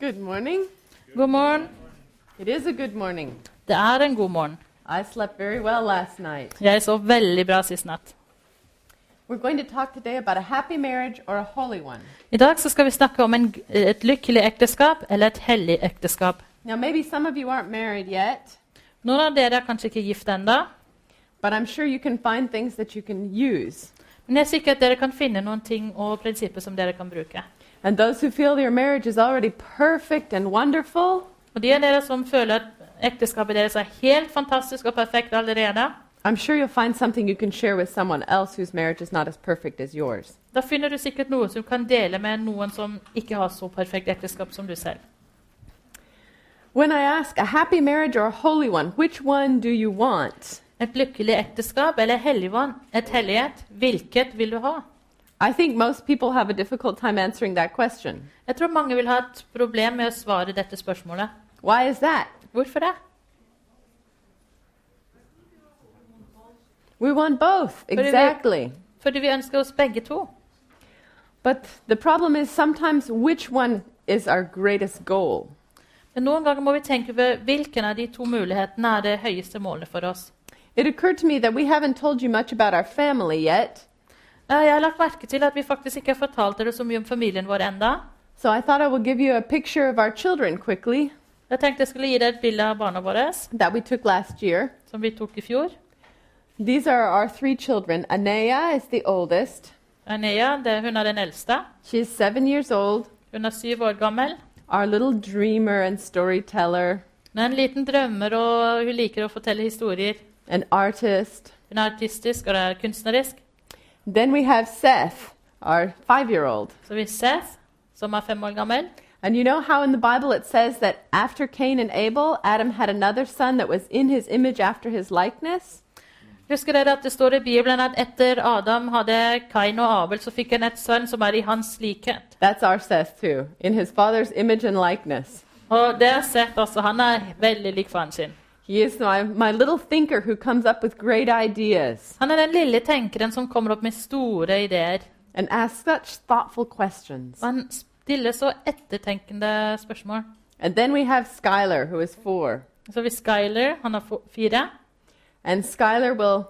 Good morning. God morgen. It is a good morning. Det er en god morgen. I slept very well last night. Jeg sov veldig bra sist natt. We're going to talk today about a happy marriage or a holy one. I dag så skal vi snakke om en, et lykkelig ekteskap eller et hellig ekteskap. Now, maybe some of you aren't married yet, Noen av dere er kanskje ikke gift ennå, but I'm sure you can find things that you can use. men jeg er sikker at dere kan finne noen ting og prinsipper som dere kan bruke. And those who feel their marriage is already perfect and wonderful, Og de av dere som føler at ekteskapet deres er helt fantastisk og perfekt allerede, I'm sure you'll find something you can share with someone else whose marriage is not as perfect as yours. da finner du sikkert noe som kan dele med noen som ikke har så perfekt ekteskap som du selv. When I ask a happy marriage or a holy one, which one do you want? Et lykkelig ekteskap eller helligvann, et hellighet, hvilket vil du ha? I think most people have a difficult time answering that question. Jeg tror mange vil ha et problem med å svare dette spørsmålet. Why is that? Hvorfor det? We want both, exactly. Fordi vi. Fordi vi ønsker oss begge to. But the problem is sometimes which one is our greatest goal? Men noen ganger må vi tenke over hvilken av de to mulighetene er det høyeste målet for oss. It occurred to me that we haven't told you much about our family yet, Jeg har lagt merke til at vi faktisk ikke har fortalt dere så mye om familien vår enda. so I thought I would give you a picture of our children quickly Jeg tenkte jeg skulle gi dere et bilde av barna våre that we took last year. som vi tok i fjor. These are our three children. Anea is the oldest. Anea, det, hun er den eldste. She's seven years old, Hun er syv år gammel. our little dreamer and storyteller, Hun er en liten drømmer, og hun liker å fortelle historier. an artist. Hun er artistisk og er kunstnerisk. Then we have Seth, our five year old. Så vi Seth, som er fem år gammel. And you know how in the Bible it says that after Cain and Abel, Adam had another son that was in his image after his likeness? Husker dere at det står i Bibelen at etter Adam hadde Kain og Abel, så fikk han et sønn som er i hans likhet? That's our Seth too, in his father's image and likeness. Og det er Seth også. Han er veldig lik faren sin. He is my, my little thinker who comes up with great ideas Han er den lille tenkeren som kommer opp med store ideer. and asks such thoughtful questions. Og han stiller så ettertenkende spørsmål. And then we have Skylar, who is four. Så vi Skyler, han er fire. And Skylar will,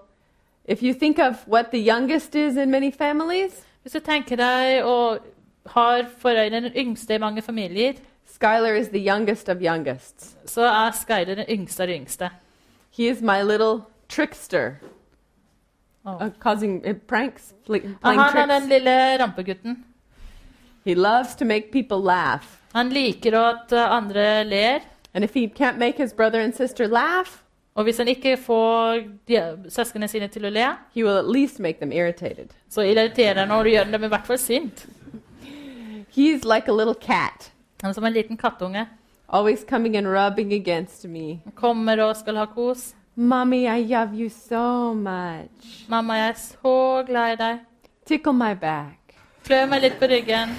if you think of what the youngest is in many families, Hvis du tenker deg og har for øynene den yngste i mange familier, Skylar is the youngest of youngest. så er Skyler den yngste av de yngste. He is my little trickster, Oh. uh, causing uh, pranks, pl- playing han er den lille rampegutten. He loves to make people laugh. Han liker at uh, andre ler. And if he can't make his brother and sister laugh, Og hvis han ikke får søsknene sine til å le, he will at least make them irritated. så irriterer han og gjør dem i hvert fall sint. He's like a little cat, Han er som en liten kattunge. always coming and rubbing against me. Han kommer og skal ha kos. Mommy, I love you so much. 'Mamma, jeg er så glad i deg. Tickle my back. Klø meg litt på ryggen.'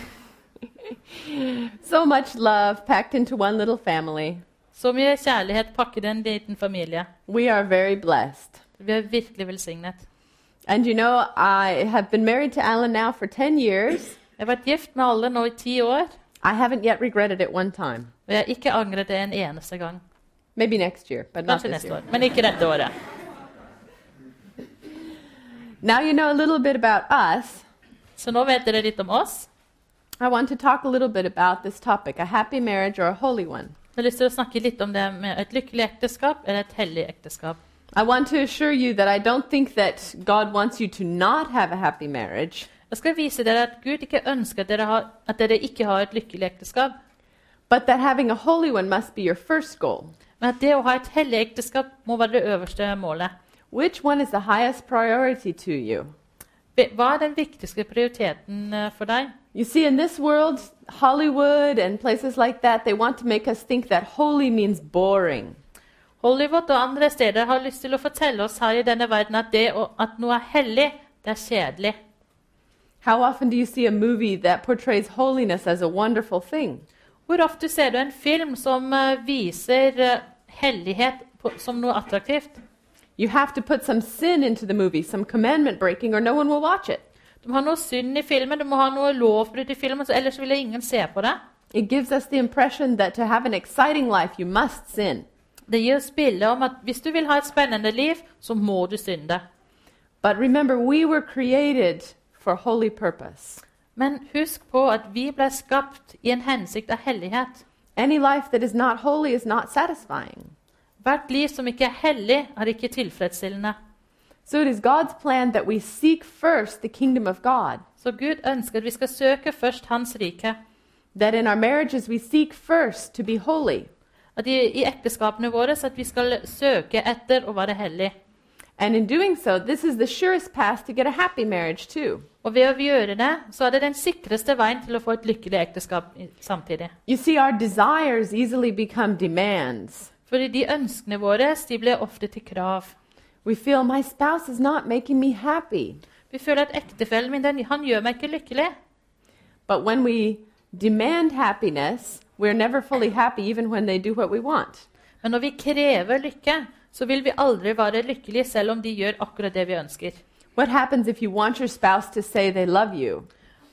So much love packed into one little family. Så mye kjærlighet pakket i en liten familie. We are very blessed. Vi er virkelig velsignet. And you know, I have been married to Alan now for 10 years. Jeg har vært gift med alle nå i ti år, I haven't yet regretted it one time. og jeg har ikke angret det en eneste gang. Maybe next year, but not Kanskje this neste year. år, men ikke dette året. Now you know a little bit about us. Så nå vet dere litt om oss. I want to talk a little bit about this topic a happy marriage or a holy one. Jeg har lyst til å snakke litt om det med et lykkelig ekteskap eller et hellig ekteskap. I want to assure you that I don't think that God wants you to not have a happy marriage, Jeg skal vise dere at Gud ikke ønsker at dere, har, at dere ikke har et lykkelig ekteskap, but that having a holy one must be your first goal. men at det å ha et hellig ekteskap må være det øverste målet. Which one is the highest priority to you? Hva er den viktigste prioriteten eh, for deg? You see, in this world, Hollywood and places like that, they want to make us think that holy means boring. Hollywood og andre steder har lyst til å fortelle oss her i denne verden at det at noe er hellig, det er kjedelig. How often do you see a movie that portrays holiness as a wonderful thing? Hvor ofte ser du en film som eh, viser eh, hellighet som noe attraktivt? You have to put some sin into the movie, some commandment breaking, or no one will watch it. Du må ha noe synd i filmen, du må ha noe lovbrudd i filmen, så ellers vil ingen se på det. It gives us the impression that to have an exciting life, you must sin. Det gir oss bildet om at hvis du vil ha et spennende liv, så må du synde. But remember, we were created for holy purpose. Men husk på at vi ble skapt i en hensikt av hellighet. Any life that is not holy is not satisfying. Hvert liv som ikke er hellig, er ikke tilfredsstillende. So it is God's plan that we seek first the kingdom of God, Så Gud ønsker at vi skal søke først Hans rike. that in our marriages we seek first to be holy, At i, i ekteskapene våre så at vi skal søke etter å være hellig. And in doing so, this is the surest path to get a happy marriage too. Og ved å gjøre det, så er det den sikreste veien til å få et lykkelig ekteskap samtidig. You see, our desires easily become demands. Fordi de ønskene våre de blir ofte til krav. We feel my spouse is not making me happy. Vi føler at ektefellen min den, han gjør meg ikke lykkelig. But when we demand happiness, we're never fully happy even when they do what we want. Men når vi krever lykke, så vil vi aldri være lykkelige selv om de gjør akkurat det vi ønsker. What happens if you want your spouse to say they love you?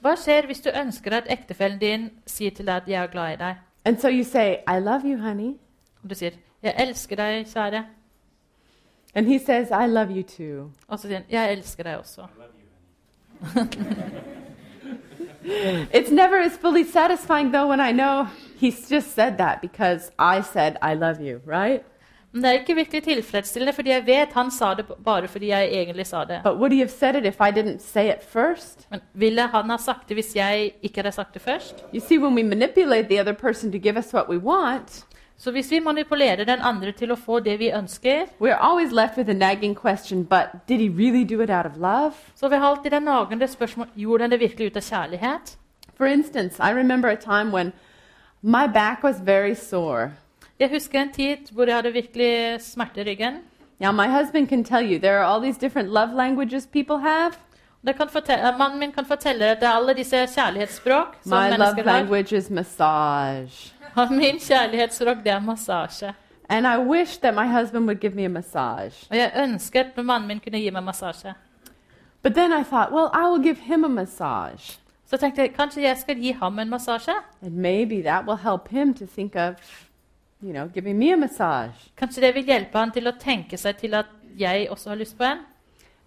Hva skjer hvis du ønsker at ektefellen din sier til deg at 'jeg er glad i deg'? And so you say, I love you, honey. Og du sier 'jeg elsker deg, kjære'. And he says, I love you too. Og så sier han 'jeg elsker deg også'. It's never as fully satisfying though when I know he's just said that because I said, I love you, right? Men det er ikke virkelig tilfredsstillende, fordi jeg vet han sa det bare fordi jeg egentlig sa det. But would he have said it if I didn't say it first? Men ville han ha sagt det hvis jeg ikke hadde sagt det først? You see, when we manipulate the other person to give us what we want, Så hvis vi manipulerer den andre til å få det vi ønsker, we're always left with a nagging question, but did he really do it out of love? så har alltid det nagende spørsmålet gjorde han det virkelig ut av kjærlighet. For instance, I remember a time when my back was very sore. Jeg husker en tid hvor jeg hadde virkelig smerte i ryggen. Now, my husband can tell you there are all these different love languages people have. Fortelle, mannen min kan fortelle det er alle disse kjærlighetsspråk som My love mennesker har. language is massage. Og min kjærlighetsspråk det er massasje. And I wish that my husband would give me a massage. Og jeg ønsket mannen min kunne gi meg massasje. But then I thought, well, I will give him a massage. Så tenkte jeg kanskje jeg skal gi ham en massasje. And maybe that will help him to think of, you know, giving me a massage. Kanskje det vil hjelpe han til å tenke seg til at jeg også har lyst på en.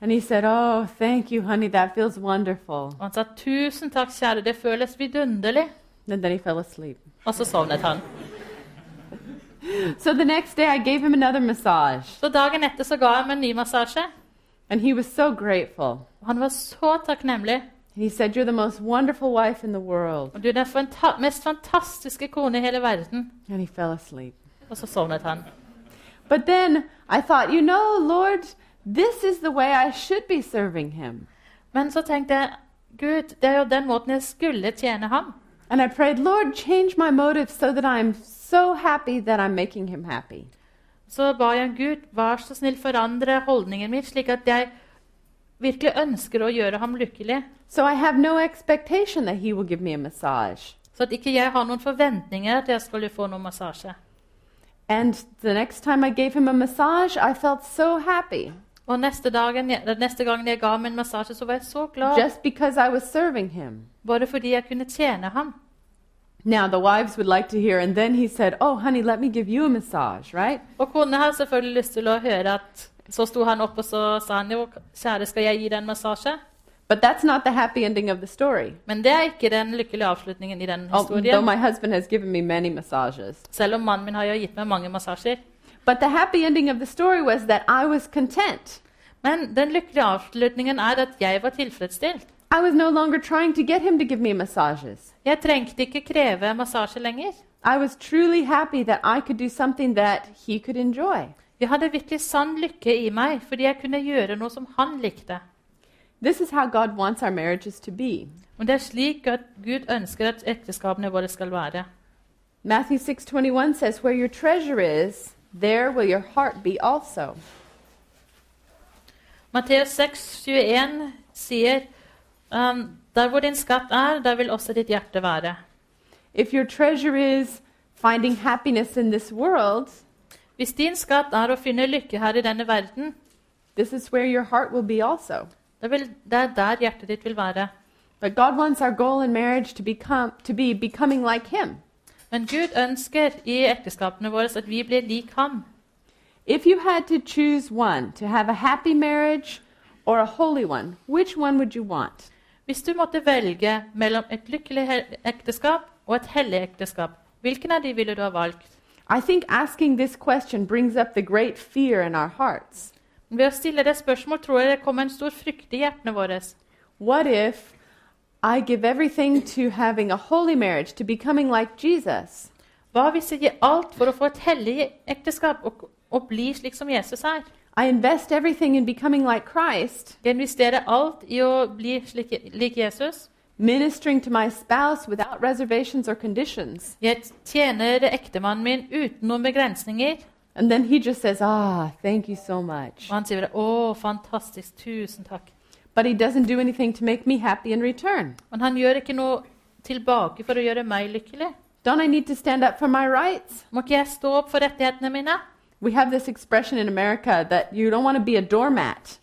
And he said, oh, thank you, honey. That feels wonderful. Og han sa 'tusen takk, kjære, det føles vidunderlig'. And then he fell asleep. Og så sovnet han. So the next day I gave him another massage. Så dagen etter så ga jeg ham en ny massasje. And he was so grateful. Og han var så takknemlig. And he said, You're the most wonderful wife in the world. Og du er den fanta mest fantastiske kone i hele verden. And he fell asleep. Og så sovnet han. But then I thought, you know, Lord, this is the way I should be serving him. Men så tenkte jeg Gud, det er jo den måten jeg skulle tjene ham. And I prayed, Lord, change my motive so that I'm so happy that I'm making him happy. Så ba jeg Gud, vær så snill forandre holdningen min, slik at jeg virkelig ønsker å gjøre ham lykkelig. So I have no expectation that he will give me a massage. Så at ikke jeg har noen forventninger til jeg skulle få noen massasje. And the next time I gave him a massage, I felt so happy Og neste, dagen, neste gangen jeg ga ham en massasje, så var jeg så glad. just because I was serving him. Bare fordi jeg kunne tjene ham. Now, the wives would like to hear, and then he said, Oh, honey, let me give you a massage, right? Og kona har selvfølgelig lyst til å høre at Så sto han opp og så sa han jo, kjære, skal jeg gi deg en massasje? But that's not the happy ending of the story. Men det er ikke den lykkelige avslutningen i den Although historien. my husband has given me many massages. Selv om mannen min har gitt meg mange massasjer. But the happy ending of the story was that I was content. Men den lykkelige avslutningen er at jeg var tilfredsstilt. I was no longer trying to get him to give me massages. Jeg trengte ikke kreve massasje lenger. I was truly happy that I could do something that he could enjoy. Jeg hadde virkelig sann lykke i meg fordi jeg kunne gjøre noe som han likte. This is how God wants our marriages to be. Og det er slik at Gud ønsker at ekteskapene våre skal være. Matthew 6:21 says, "Where your treasure is, there will your heart be also." Matteus 6, 21 sier um, Der hvor din skatt er, der vil også ditt hjerte være. If your treasure is finding happiness in this world, Hvis din skatt er å finne lykke her i denne verden, this is where your heart will be also. det, vil, det er der hjertet ditt vil være. But God wants our goal in marriage to become to be becoming like him. Men Gud ønsker i ekteskapene våre at vi blir lik ham. If you had to choose one to have a happy marriage or a holy one, which one would you want? Hvis du måtte velge mellom et lykkelig ekteskap og et hellig ekteskap, hvilken av de ville du ha valgt? I think asking this question brings up the great fear in our hearts. Ved å stille det spørsmål tror jeg det kommer en stor frykt i hjertene våre. What if I give everything to having a holy marriage, to becoming like Jesus? Hva hvis jeg gir alt for å få et hellig ekteskap og, og bli slik som Jesus er? I invest everything in becoming like Christ, Jeg investerer alt i å bli slik, lik Jesus. Ministering to my spouse without reservations or conditions. Jeg tjener ektemannen min uten noen begrensninger. And then he just says, Ah, thank you so much. Og han sier 'Å, fantastisk. Tusen takk'. But he doesn't do anything to make me happy in return. Men han gjør ikke noe tilbake for å gjøre meg lykkelig. Don't I need to stand up for my rights? Må ikke jeg stå opp for rettighetene mine? We have this expression in America that you don't want to be a doormat.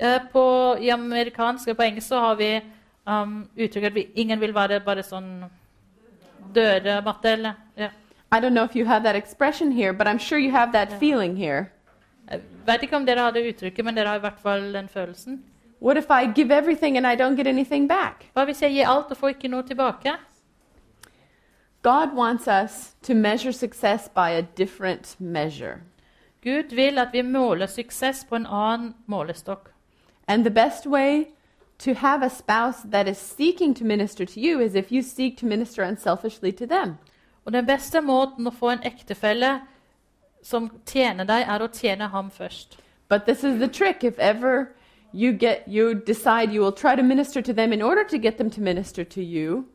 Uh, På, I amerikansk og på engelsk så har vi um, uttrykk at vi, ingen vil være bare sånn dørmatte eller ja. I don't know if you have that expression here, but I'm sure you have that Yeah. feeling here. Jeg vet ikke om dere har det uttrykket, men dere har i hvert fall den følelsen. What if I give everything and I don't get anything back? Hva hvis jeg gir alt og får ikke noe tilbake? God wants us to measure success by a different measure. Gud vil at vi måler suksess på en annen målestokk. And the best way to have a spouse that is seeking to minister to you is if you seek to minister unselfishly to them. Og den beste måten å få en ektefelle som tjener deg, er å tjene ham først. But this is the trick. If ever you get you decide you will try to minister to them in order to get them to minister to you,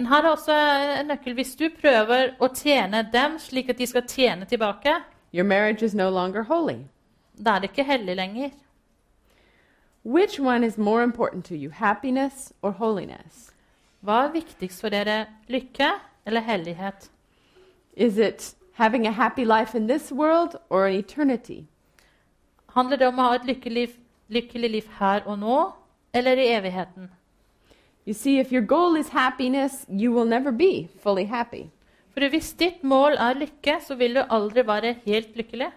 Men her er også en nøkkel. Hvis du prøver å tjene dem slik at de skal tjene tilbake, your marriage is no longer holy. da er det ikke hellig lenger. Which one is more important to you, happiness or holiness? Hva er viktigst for dere? Lykke eller hellighet? Is it having a happy life in this world or an eternity? Handler det om å ha et lykkelig, lykkelig liv her og nå, eller i evigheten? You see, if your goal is happiness, you will never be fully happy. For hvis ditt mål er lykke, så vil du aldri være helt lykkelig.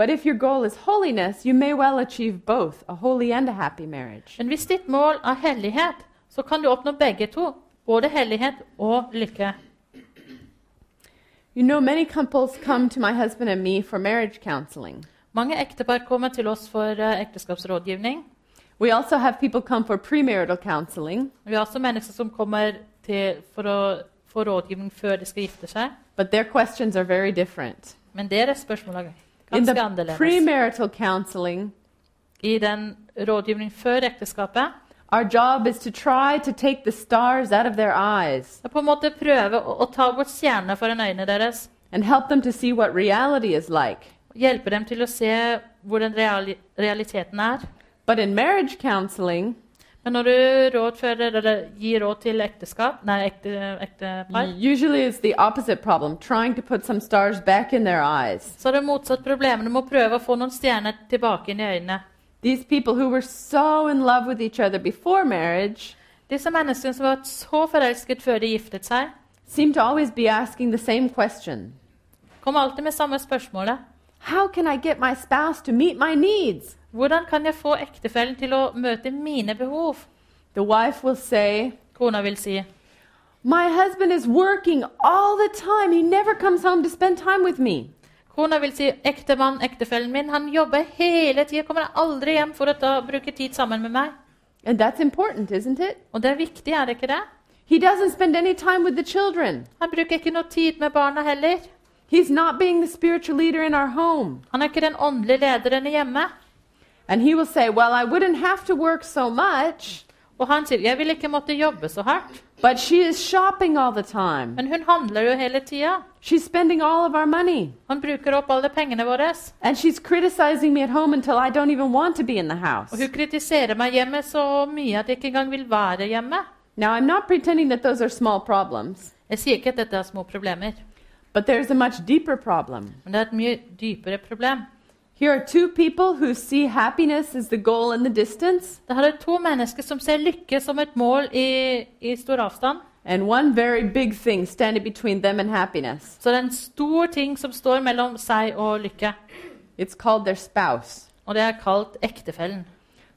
But if your goal is holiness, you may well achieve both a holy and a happy marriage. Men hvis ditt mål er hellighet, så kan du oppnå begge to. Både hellighet og lykke. You know, many couples come to my husband and me for marriage counseling. Mange ektepar kommer til oss for eh, ekteskapsrådgivning. We also have people come for premarital counseling, Vi har også mennesker som kommer til for å få rådgivning før de skal gifte seg. but their questions are very different. Men deres spørsmål er ganske annerledes. premarital counseling, I den rådgivning før ekteskapet our job is to try to take the stars out of their eyes på en måte prøve å, å ta bort stjernene foran øynene deres. and help them to see what reality is like. Hjelpe dem til å se hvordan reali realiteten er. But in marriage counseling, Men når du rådfører eller gir råd til ekteskap, nei, ekte, ektepar, usually it's the opposite problem, trying to put some stars back in their eyes. så er motsatt problem. Du må prøve å få noen stjerner tilbake inn i øynene. These people who were so in love with each other before marriage Disse menneskene som var så forelsket før de giftet seg, seem to always be asking the same question kom alltid med samme spørsmålet. How can I get my spouse to meet my needs? Hvordan kan jeg få ektefellen til å møte mine behov? The wife will say, Kona vil si. My husband is working all the time. He never comes home to spend time with me. Kona vil si ektemann, ektefellen min, han jobber hele tida, kommer aldri hjem for å ta, bruke tid sammen med meg. And that's important, isn't it? Og det er viktig, er det ikke det? He doesn't spend any time with the children. Han bruker ikke noe tid med barna heller. He's not being the spiritual leader in our home. Han er ikke den åndelige lederen hjemme. And he will say, Well, I wouldn't have to work so much, Og han sier 'jeg vil ikke måtte jobbe så hardt', but she is shopping all the time. men hun handler jo hele tida. She's spending all of our money. Hun bruker opp alle pengene våre. And she's criticizing me at home until I don't even want to be in the house. Og hun kritiserer meg hjemme så mye at jeg ikke engang vil være hjemme. Now, I'm not pretending that those are small problems, Jeg sier ikke at dette er små problemer, but there's a much deeper problem. men det er et mye dypere problem. Here are two people who see happiness as the goal in the distance, Det her er to mennesker som ser lykke som et mål i, i stor avstand. and one very big thing standing between them and happiness. Så det er en stor ting som står mellom seg og lykke. It's called their spouse. Og det er kalt ektefellen.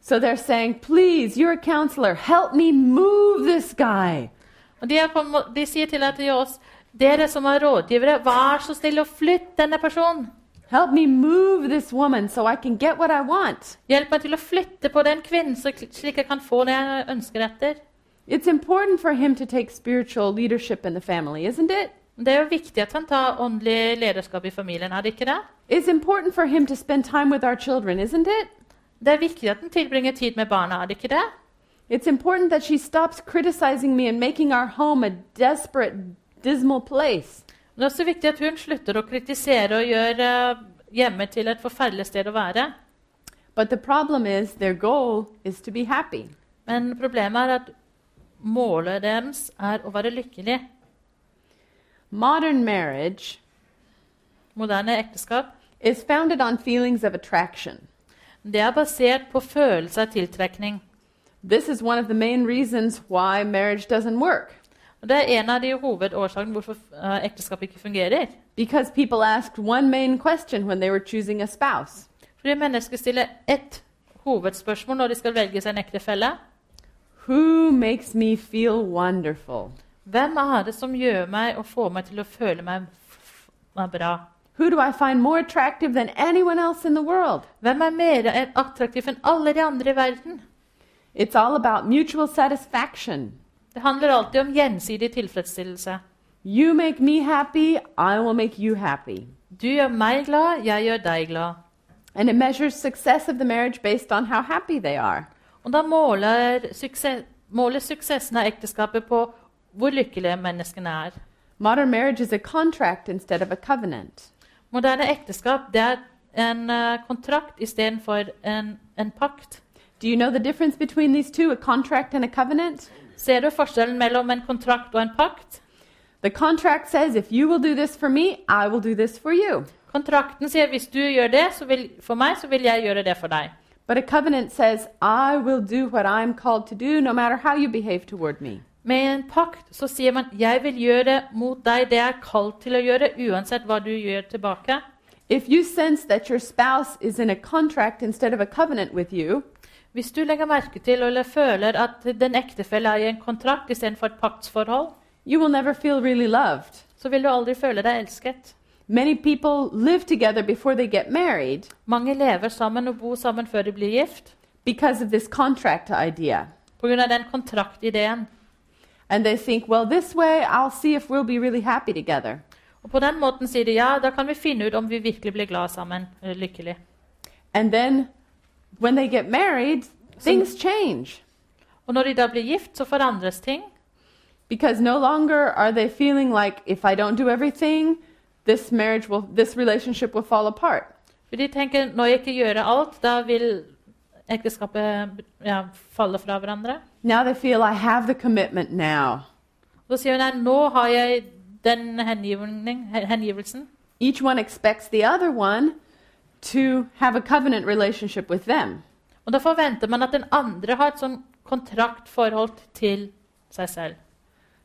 So they're saying, Please, you're a counselor, help me move this guy. Og de, må- de sier til, til oss dere som er rådgivere, vær så snill å flytte denne personen. Help me move this woman so I can get what I want. Hjelp meg til å flytte på den kvinnen, så, slik jeg kan få det jeg ønsker etter. It's important for him to take spiritual leadership in the family, isn't it? Det er jo viktig at han tar åndelig lederskap i familien, er det ikke det? It's important for him to spend time with our children, isn't it? Det er viktig at han tilbringer tid med barna, er det ikke det? It's important that she stops criticizing me and making our home a desperate, dismal place. Det er også viktig at hun slutter å kritisere og gjøre eh, hjemmet til et forferdelig sted å være. But the problem is their goal is to be happy. Men problemet er at målet deres er å være lykkelig. Modern marriage Moderne ekteskap is founded on feelings of attraction. det er basert på følelse av tiltrekning. This is one of the main reasons why marriage doesn't work. Og Det er en av de hovedårsakene hvorfor uh, ekteskap ikke fungerer. Because people asked one main question when they were choosing a spouse Fordi mennesker stiller ett hovedspørsmål når de skal velge seg en ektefelle. Who makes me feel wonderful? Hvem er det som gjør meg og får meg til å føle meg, meg bra? Who do I find more attractive than anyone else in the world? Hvem er mer attraktiv enn alle de andre i verden? It's all about mutual satisfaction. Det handler alltid om gjensidig tilfredsstillelse. You make me happy, I will make you happy. Du gjør meg glad, jeg gjør deg glad. And it measures success of the marriage based on how happy they are. Og da måler, suksess, måler suksessen av ekteskapet på hvor lykkelige menneskene er. Modern marriage is a contract instead of a covenant. Moderne ekteskap det er en uh, kontrakt istedenfor en, en pakt. Do you know the difference between these two, a contract and a covenant? Ser du forskjellen mellom en kontrakt og en pakt? The contract says, if you will do this for me, I will do this for you. Kontrakten sier hvis du gjør det så vil, for meg, så vil jeg gjøre det for deg. But a covenant says, I will do what I'm called to do no matter how you behave toward me. Med en pakt så sier man 'jeg vil gjøre mot deg det jeg er kalt til å gjøre', uansett hva du gjør tilbake. If you sense that your spouse is in a contract instead of a covenant with you, Hvis du legger merke til eller føler at den ektefelle er i en kontrakt istedenfor et paktsforhold, you will never feel really loved. så vil du aldri føle deg elsket. Many people live together before they get married Mange lever sammen og bor sammen før de blir gift because of this contract idea. pga. den kontraktideen. And they think, well, this way I'll see if we'll be really happy together. Og På den måten sier de ja, da kan vi finne ut om vi virkelig blir glad sammen. eller lykkelig. And then when they get married, things change Og når de da blir gift, så forandres ting. because no longer are they feeling like if I don't do everything, this marriage will, this relationship will fall apart. For de tenker når jeg ikke gjør alt, da vil ekteskapet ja, falle fra hverandre. Now they feel I have the commitment now. Så sier hun nå har jeg den hengivelsen. Each one expects the other one to have a covenant relationship with them. Og da forventer man at den andre har et sånn kontraktforhold til seg selv.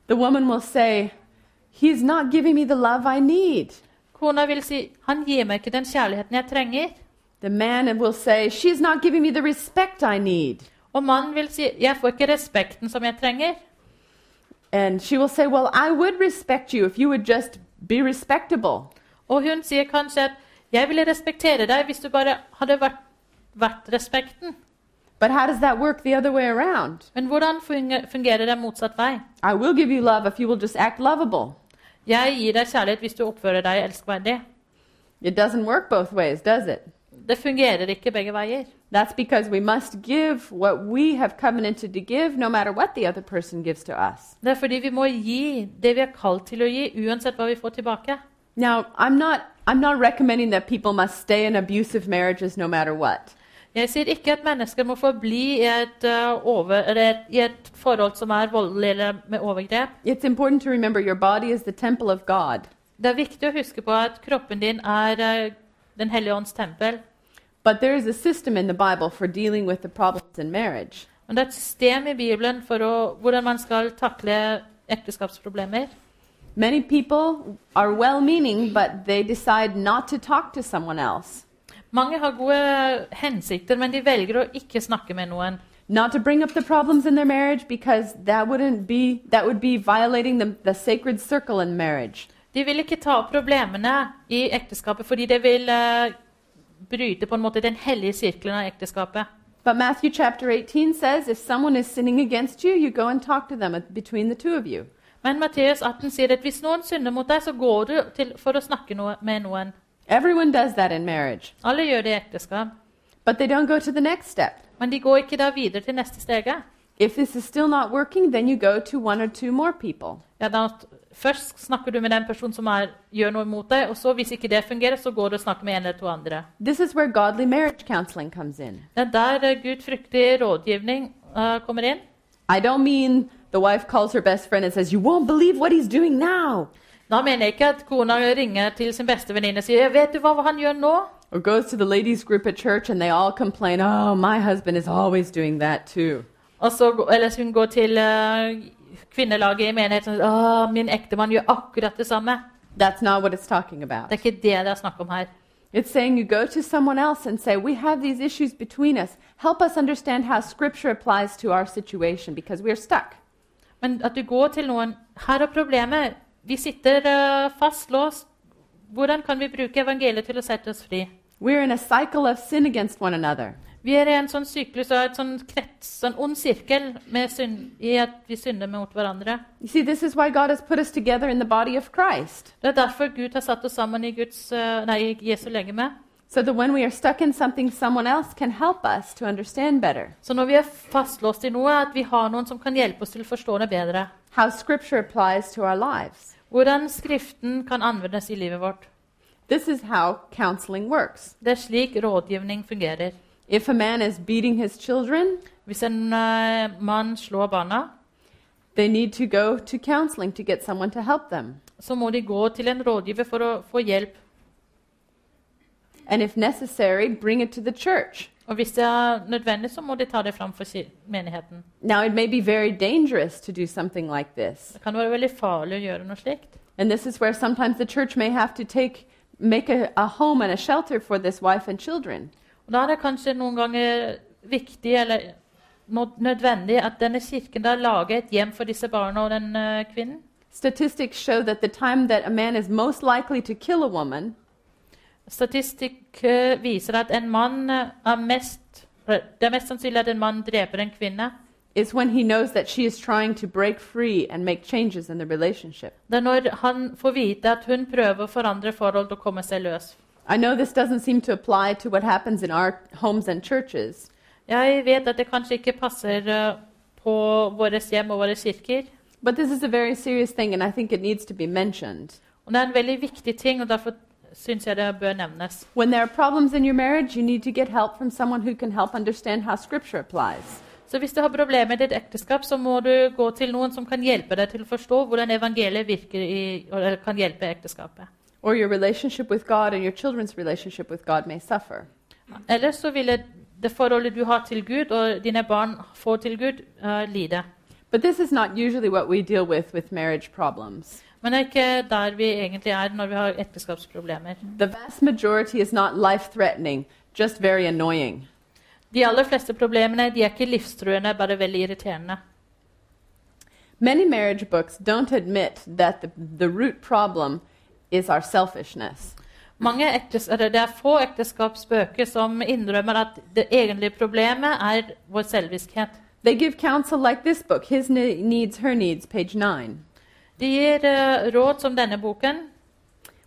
The woman will say, He's not giving me the love I need. Kona vil si 'Han gir meg ikke den kjærligheten jeg trenger'. The man will say, She's not giving me the respect I need. Og mannen vil si 'Jeg får ikke respekten som jeg trenger'. And she will say, Well, I would respect you if you would just be respectable. Og hun sier kanskje at 'Jeg ville respektere deg hvis du bare hadde vært, vært respekten'. But how does that work the other way around? Men hvordan fungerer det motsatt vei? I will give you love if you will just act lovable. Jeg gir deg kjærlighet hvis du oppfører deg elskverdig. It doesn't work both ways, does it? Det fungerer ikke begge veier. That's because we must give what we have covenanted to give, no matter what the other person gives to us. Det er fordi vi må gi det vi er kalt til å gi, uansett hva vi får tilbake. Now, I'm not, I'm not recommending that people must stay in abusive marriages no matter what. Jeg sier ikke at mennesker må forbli i et, uh, over, eller i et forhold som er voldelig eller med overgrep. It's important to remember your body is the temple of God. Det er viktig å huske på at kroppen din er uh, Den hellige ånds tempel. But there is a system in the Bible for dealing with the problems in marriage. Men det er et system i Bibelen for å, hvordan man skal takle ekteskapsproblemer. Many people are well meaning, but they decide not to talk to someone else, Mange har gode hensikter, men de velger å ikke snakke med noen. not to bring up the problems in their marriage because that wouldn't be that would be violating the, the sacred circle in marriage. De vil ikke ta opp problemene i ekteskapet fordi det vil uh, bryte på en måte den hellige sirkelen av ekteskapet. But Matthew chapter 18 says if someone is sinning against you, you go and talk to them between the two of you. Men Matteus 18 sier at hvis noen synder mot deg, så går du til, for å snakke noe, med noen. Everyone does that in marriage. Alle gjør det i ekteskap. But they don't go to the next step. Men de går ikke da videre til neste steget. If this is still not working, then you go to one or two more people. Ja, da, først snakker du med den personen som er, gjør noe mot deg, og så hvis ikke det fungerer, så går du og snakker med en eller to andre. This is where godly marriage counseling comes in. Det er der gudfryktig Gud fryktig rådgivning uh, kommer inn. I don't mean the wife calls her best friend and says, You won't believe what he's doing now. Da mener jeg ikke at kona ringer til sin beste venninne og sier 'Vet du hva han gjør nå?' Or goes to the ladies' group at church and they all complain, Oh, my husband is always doing that too. Og så, eller hun går til eh, kvinnelaget i menigheten og 'Å, min ektemann gjør akkurat det samme'. That's not what it's talking about. Det er ikke det det er snakk om her. It's saying you go to someone else and say, We have these issues between us. Help us understand how Scripture applies to our situation because we're stuck. Men at du går til noen 'Her er problemet. Vi sitter eh, fastlåst. Hvordan kan vi bruke evangeliet til å sette oss fri?' We're in a cycle of sin against one another. Vi er i en sånn syklus og et sånn krets, en ond sirkel med synd, i at vi synder mot hverandre. See, this is why God has put us together in the body of Christ. Det er derfor Gud har satt oss sammen i, Guds, eh, nei, i Jesu legeme. So that when we are stuck in something, someone else can help us to understand better Så når vi er fastlåst i noe, at vi har noen som kan hjelpe oss til å forstå det bedre. how Scripture applies to our lives. Hvordan Skriften kan anvendes i livet vårt. This is how counseling works. Det er slik rådgivning fungerer. If a man is beating his children, Hvis en uh, mann slår barna, they need to go to counseling to get someone to help them. så må de gå til en rådgiver for å få hjelp. And if necessary, bring it to the church. Og hvis det er nødvendig, så må de ta det fram for menigheten. Now, it may be very dangerous to do something like this. Det kan være veldig farlig å gjøre noe slikt. And this is where sometimes the church may have to take make a, a home and a shelter for this wife and children. Og Da er det kanskje noen ganger viktig eller nødvendig at denne kirken da lager et hjem for disse barna og den eh, kvinnen. Statistics show that the time that a man is most likely to kill a woman Statistikk viser at en mann er mest Det er mest sannsynlig at en mann dreper en kvinne. is when he knows that she is trying to break free and make changes in the relationship. Det er når han får vite at hun prøver å forandre forhold og komme seg løs. I know this doesn't seem to apply to what happens in our homes and churches, Jeg vet at det kanskje ikke passer eh, på våre hjem og våre kirker. but this is a very serious thing and I think it needs to be mentioned. Og det er en veldig viktig ting, og derfor syns jeg det bør nevnes. When there are problems in your marriage, you need to get help from someone who can help understand how Scripture applies. Så hvis du har problemer i ditt ekteskap, så må du gå til noen som kan hjelpe deg til å forstå hvordan evangeliet virker i, eller kan hjelpe ekteskapet. Or your relationship with God and your children's relationship with God may suffer. Eller så ville det forholdet du har til Gud, og dine barn får til Gud, uh, lide. But this is not usually what we deal with with marriage problems. Men det er ikke der vi egentlig er når vi har ekteskapsproblemer. The vast majority is not life threatening, just very annoying. De aller fleste problemene de er ikke livstruende, bare veldig irriterende. Many marriage books don't admit that the, the root problem is our selfishness. Mange ektes, det er få ekteskapsbøker som innrømmer at det egentlige problemet er vår selviskhet. They give counsel like this book, His Needs, Her Needs, page 9. De gir eh, råd som denne boken.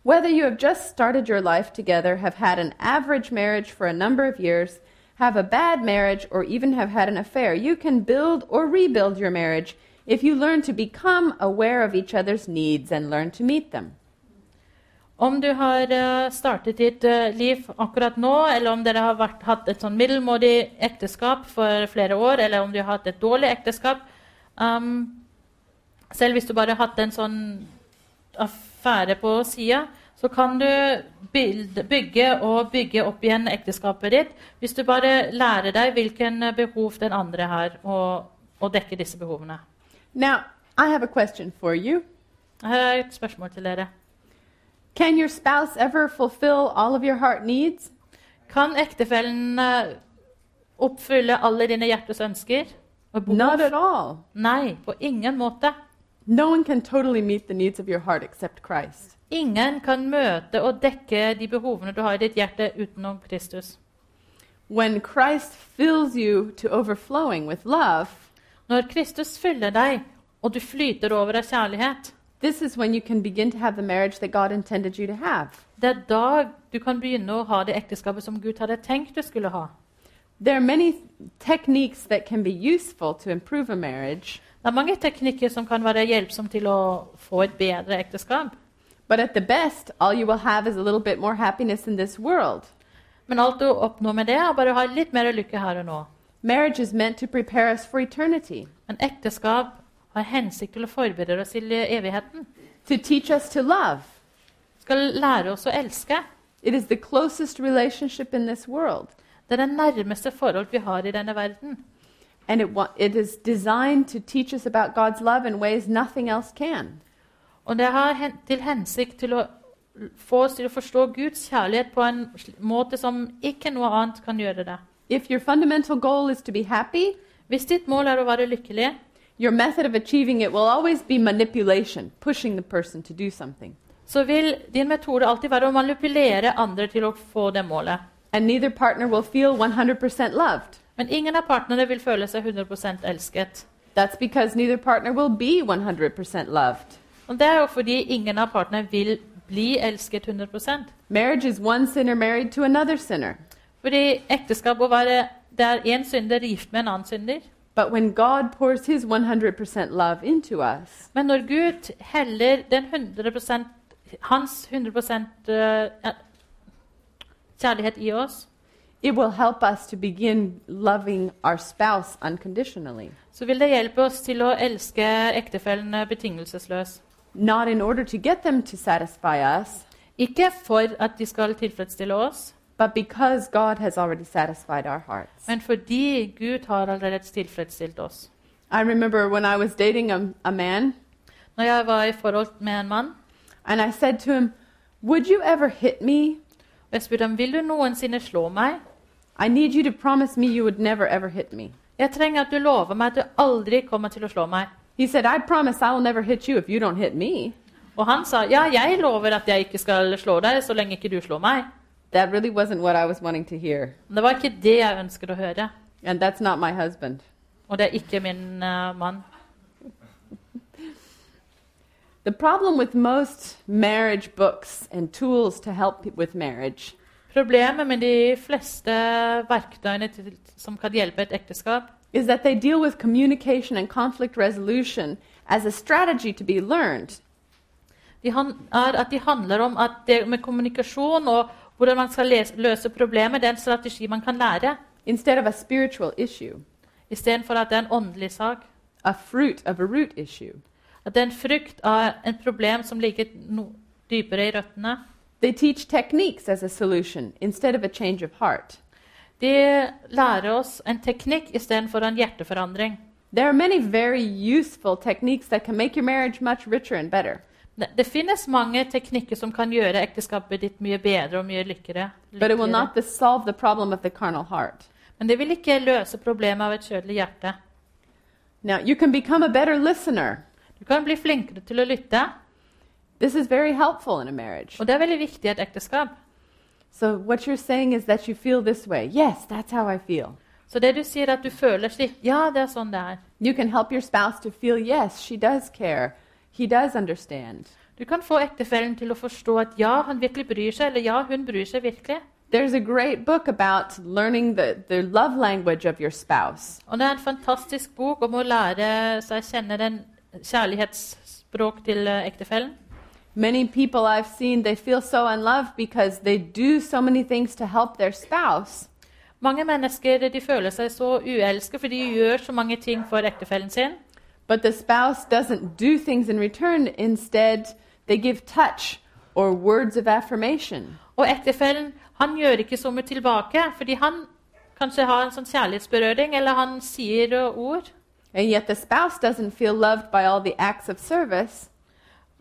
Whether you have just started your life together, have had an average marriage for a number of years, have a bad marriage, or even have had an affair, you can build or rebuild your marriage if you learn to become aware of each other's needs and learn to meet them. Om du har eh, startet ditt eh, liv akkurat nå, eller om dere har vært, hatt et sånn middelmådig ekteskap for flere år, eller om du har hatt et dårlig ekteskap um, Selv hvis du bare har hatt en sånn affære på sida, så kan du bygge og bygge opp igjen ekteskapet ditt hvis du bare lærer deg hvilken behov den andre har, og, og dekker disse behovene. Now, I have a question for you. Her er et spørsmål til dere. Can your spouse ever fulfill all of your heart needs? Kan ektefellen oppfylle alle dine hjertes ønsker? Not at all. Nei, på ingen måte. No one can totally meet the needs of your heart except Christ. Ingen kan møte og dekke de behovene du har i ditt hjerte utenom Kristus. When Christ fills you to overflowing with love, Når Kristus fyller deg, og du flyter over av kjærlighet, this is when you can begin to have the marriage that God intended you to have. det er da du kan begynne å ha det ekteskapet som Gud hadde tenkt du skulle ha. There are many techniques that can be useful to improve a marriage, Det er mange teknikker som kan være hjelpsomme til å få et bedre ekteskap. but at the best, all you will have is a little bit more happiness in this world. Men alt du oppnår med det, er bare å ha litt mer lykke her og nå. Marriage is meant to prepare us for eternity, Men ekteskap har hensikt til å forberede oss til evigheten. to teach us to love. Skal lære oss å elske. It is the closest relationship in this world, Det er det nærmeste forhold vi har i denne verden. and it, it is designed to teach us about God's love in ways nothing else can. Og det har hen til hensikt til å få oss til å forstå Guds kjærlighet på en måte som ikke noe annet kan gjøre det. If your fundamental goal is to be happy, Hvis ditt mål er å være lykkelig, your method of achieving it will always be manipulation, pushing the person to do something. så vil din metode alltid være å manipulere andre til å få det målet. And neither partner will feel 100% loved. Men ingen av partnerne vil føle seg 100% elsket. That's because neither partner will be 100% loved. Og Det er jo fordi ingen av partene vil bli elsket 100% Marriage is one sinner married to another sinner. Fordi ekteskap å være der er én synder gift med en annen synder. But when God pours his 100% love into us, Men når Gud heller den 100 hans 100 eh, kjærlighet i oss, it will help us to begin loving our spouse unconditionally. så vil det hjelpe oss til å elske ektefellene betingelsesløst. Not in order to get them to satisfy us, Ikke for at de skal tilfredsstille oss, but because God has already satisfied our hearts. men fordi Gud har allerede tilfredsstilt oss. I remember when I was dating a, a man, Når jeg var i forhold med en mann, and I said to him, Would you ever hit me? og jeg spurte ham vil du noensinne slå meg, I need you to promise me you would never ever hit me. jeg trenger at du lover meg at du aldri kommer til å slå meg. He said, I promise I will never hit you if you don't hit me. Og han sa ja, jeg lover at jeg ikke skal slå deg så lenge ikke du slår meg. That really wasn't what I was wanting to hear. Det var ikke det jeg ønsket å høre. And that's not my husband. Og det er ikke min uh, mann. The problem with most marriage books and tools to help with marriage Problemet med de fleste verktøyene til, som kan hjelpe et ekteskap, is that they deal with communication and conflict resolution as a strategy to be learned. de han, er at de handler om at det med kommunikasjon og hvordan man skal løse problemet, det er en strategi man kan lære, instead of a spiritual issue, istedenfor at det er en åndelig sak. a fruit of a root issue. At det er en frukt av en problem som ligger no, dypere i røttene. They teach techniques as a solution instead of a change of heart. De lærer oss en teknikk istedenfor en hjerteforandring. There are many very useful techniques that can make your marriage much richer and better. Det, finnes mange teknikker som kan gjøre ekteskapet ditt mye bedre og mye lykkere. Lykkeligere. not the- solve the problem of the carnal heart. Men det vil ikke løse problemet av et kjødelig hjerte. Now, you can become a better listener. Du kan bli flinkere til å lytte, This is very helpful in a marriage. og det er veldig viktig i et ekteskap. So, what you're saying is that you feel this way. Yes, that's how I feel. Så det du sier at du føler slik, ja, det er sånn det er. You can help your spouse to feel, yes, she does care. He does understand. Du kan få ektefellen til å forstå at ja, han virkelig bryr seg, eller ja, hun bryr seg virkelig. There's a great book about learning the, the love language of your spouse. Og det er en fantastisk bok om å lære seg kjenne den kjærlighetsspråk til eh, ektefellen. Many people I've seen, they feel so unloved because they do so many things to help their spouse, Mange mennesker de føler seg så uelsket fordi de gjør så mange ting for ektefellen sin. But the spouse doesn't do things in return. Instead, they give touch or words of affirmation. Og ektefellen han gjør ikke så mye tilbake, fordi han kanskje har en sånn kjærlighetsberøring, eller han sier ord. And yet the spouse doesn't feel loved by all the acts of service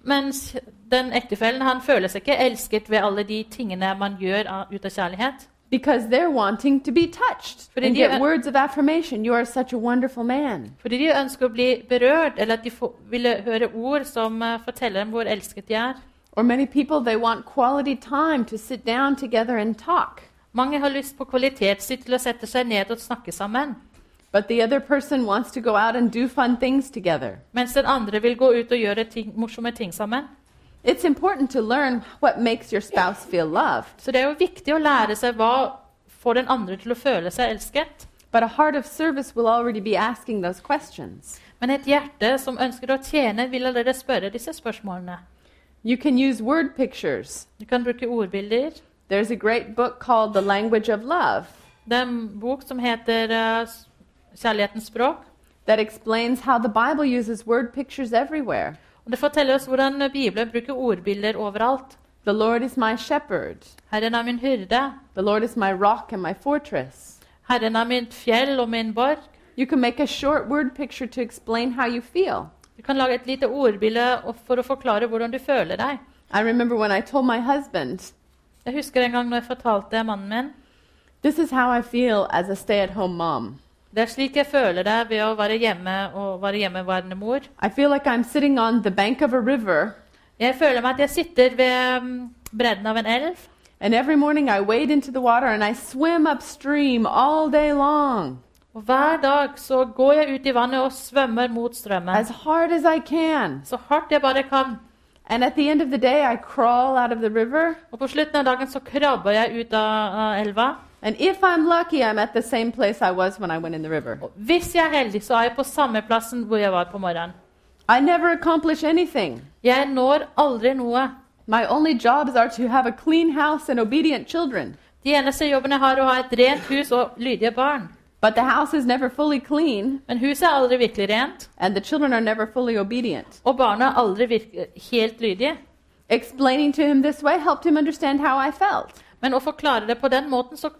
Mens den ektefellen han føler seg ikke elsket ved alle de tingene man gjør ut av kjærlighet. Because they're wanting to be touched Fordi and get words of affirmation. You are such a wonderful man. Fordi de ønsker å bli berørt, eller at de får, ville høre ord som uh, forteller dem hvor elsket de er. Or many people, they want quality time to sit down together and talk. Mange har lyst på kvalitetstid til å sette seg ned og snakke sammen. But the other person wants to go out and do fun things together. Mens den andre vil gå ut og gjøre ting, morsomme ting sammen. It's important to learn what makes your spouse feel loved. Så det er jo viktig å lære seg hva får den andre til å føle seg elsket. But a heart of service will already be asking those questions. Men et hjerte som ønsker å tjene, vil allerede spørre disse spørsmålene. You can use word pictures. Du kan bruke ordbilder. There's a great book called The Language of Love Det er en bok som heter uh, Kjærlighetens språk. that explains how the Bible uses word pictures everywhere. Det forteller oss hvordan Bibelen bruker ordbilder overalt. The Lord is my shepherd. Herren er min hyrde. The Lord is my rock and my fortress. Herren er mitt fjell og min borg. You can make a short word picture to explain how you feel. Du kan lage et lite ordbilde for å forklare hvordan du føler deg. I remember when I told my husband, Jeg husker en gang når jeg fortalte mannen min This is how I feel as a stay at home mom. Det er slik jeg føler det ved å være hjemme og være hjemmeværende mor. I feel like I'm sitting on the bank of a river, Jeg føler meg at jeg sitter ved mm, bredden av en elv. and every morning I wade into the water and I swim upstream all day long Og hver dag så går jeg ut i vannet og svømmer mot strømmen. as hard as I can. Så hardt jeg bare kan. And at the end of the day, I crawl out of the river, Og på slutten av dagen så krabber jeg ut av av elva. And if I'm lucky, I'm at the same place I was when I went in the river. Og hvis jeg er heldig, så er jeg på samme plassen hvor jeg var på morgenen. I never accomplish anything. Jeg når aldri noe. My only jobs are to have a clean house and obedient children. De eneste jobbene jeg har, er å ha et rent hus og lydige barn. But the house is never fully clean, Men huset er aldri virkelig rent, and the children are never fully obedient. og barna er aldri virke, helt lydige. Explaining to him this way helped him understand how I felt. Men å forklare det på den måten, så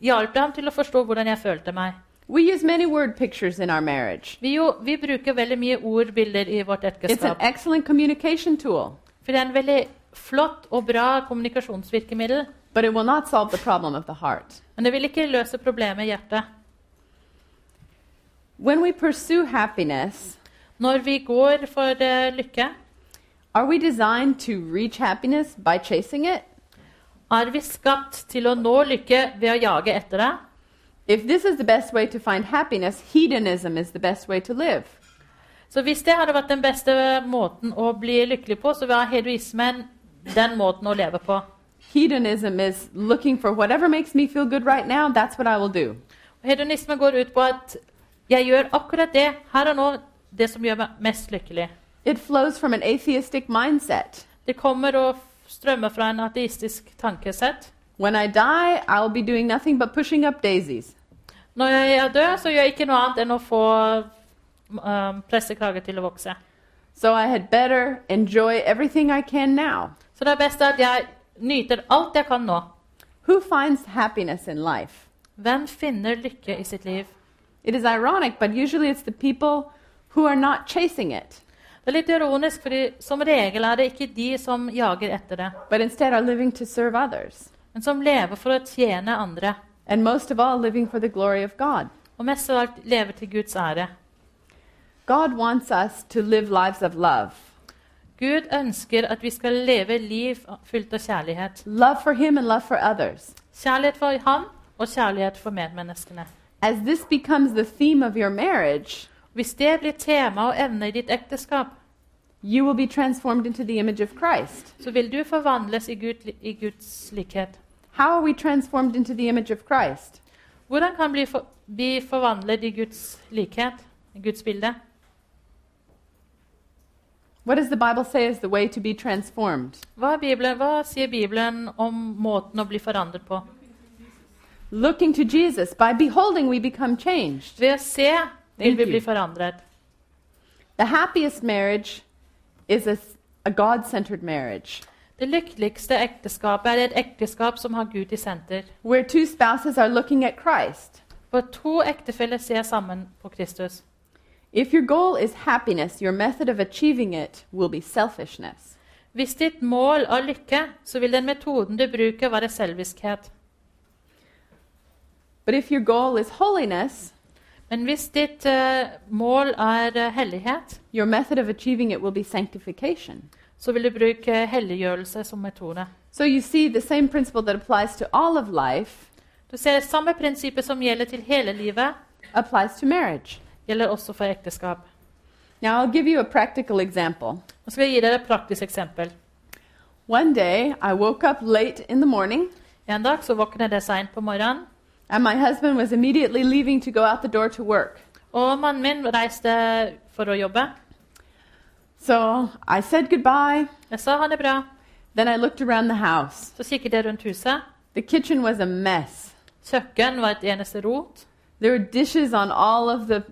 hjalp det ham til å forstå hvordan jeg følte meg. We use many word pictures in our marriage. Vi, jo, vi bruker veldig mye ordbilder i vårt It's an ekteskap. excellent communication tool, For det er en veldig flott og bra kommunikasjonsvirkemiddel. but it will not solve the problem of the heart. Men det vil ikke løse problemet i hjertet. When we pursue happiness, Når vi går for eh, lykke, are we designed to reach happiness by chasing it? Er vi skapt til å nå lykke ved å jage etter det. If this is the best way to find happiness, hedonism is the best way to live. Så hvis det hadde vært den beste måten å bli lykkelig på, så var hedoismen den måten å leve på. Hedonism is looking for whatever makes me feel good right now, that's what I will do. Hedonisme går ut på at jeg gjør akkurat det her og nå, det som gjør meg mest lykkelig. It flows from an atheistic mindset. Det kommer og strømmer fra en ateistisk tankesett. When I die, I'll be doing nothing but pushing up daisies. Når jeg er død, så gjør jeg ikke noe annet enn å få um, pressekrage til å vokse. So I had better enjoy everything I can now. Så det er best at jeg nyter alt jeg kan nå. Who finds happiness in life? Hvem finner lykke i sitt liv? It is ironic, but usually it's the people who are not chasing it, Det er litt ironisk, fordi som regel er det ikke de som jager etter det, but instead are living to serve others. men som lever for å tjene andre. And most of all, living for the glory of God. Og mest av alt lever til Guds ære. God wants us to live lives of love Gud ønsker at vi skal leve liv fylt av kjærlighet. love for Him and love for others. Kjærlighet for ham og kjærlighet for medmenneskene. As this becomes the theme of your marriage, Hvis det blir tema og evne i ditt ekteskap, you will be transformed into the image of Christ. så vil du forvandles i, Gud, i Guds likhet. How are we transformed into the image of Christ? Hvordan kan vi for, bli forvandlet i Guds likhet, i Guds bilde? What does the Bible say is the way to be transformed? Hva, Bibelen, hva sier Bibelen om måten å bli forandret på? Looking to Jesus. By beholding, we become changed. Ved å se vil vi bli forandret. The happiest marriage is a, a God centered marriage. Det lykkeligste ekteskapet er et ekteskap som har Gud i senter. where two spouses are looking at Christ. Hvor to ektefeller ser sammen på Kristus. If your goal is happiness, your method of achieving it will be selfishness. Hvis ditt mål er lykke, så vil den metoden du bruker, være selviskhet. But if your goal is holiness, Men hvis ditt uh, mål er eh, hellighet, your method of achieving it will be sanctification. så vil du bruke helliggjørelse som metode. So you see, the same principle that applies to all of life Du ser samme prinsippet som gjelder til hele livet, applies to marriage. gjelder også for ekteskap. Now, I'll give you a practical example. Nå skal jeg gi dere et praktisk eksempel. One day, I woke up late in the morning, En dag så våknet jeg seint på morgenen, and my husband was immediately leaving to go out the door to work. og mannen min reiste for å jobbe. So I said goodbye. Jeg sa ha det bra. Then I looked around the house. Så kikket jeg rundt huset. The kitchen was a mess. Kjøkken var et eneste rot. There were dishes on all of the,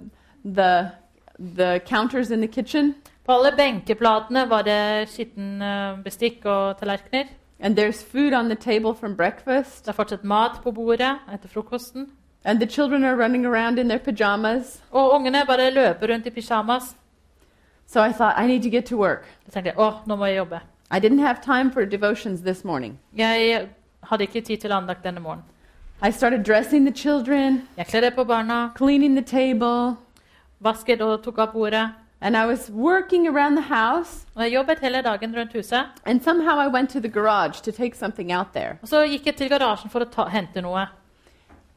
the, the counters in the kitchen, På alle benkeplatene var det skitten eh, bestikk og tallerkener. And there's food on the table from breakfast, Det er fortsatt mat på bordet etter frokosten. and the children are running around in their pajamas. Og ungene bare løper rundt i pyjamas. So I thought, I need to get to work. Da tenkte jeg å, nå må jeg jobbe. I didn't have time for devotions this morning. Jeg hadde ikke tid til andakt denne morgenen. I started dressing the children, Jeg kledde på barna, cleaning the table, vasket og tok av bordet. And I was working around the house. Og jeg jobbet hele dagen rundt huset. And somehow I went to the garage to take something out there. Og så gikk jeg til garasjen for å ta, hente noe.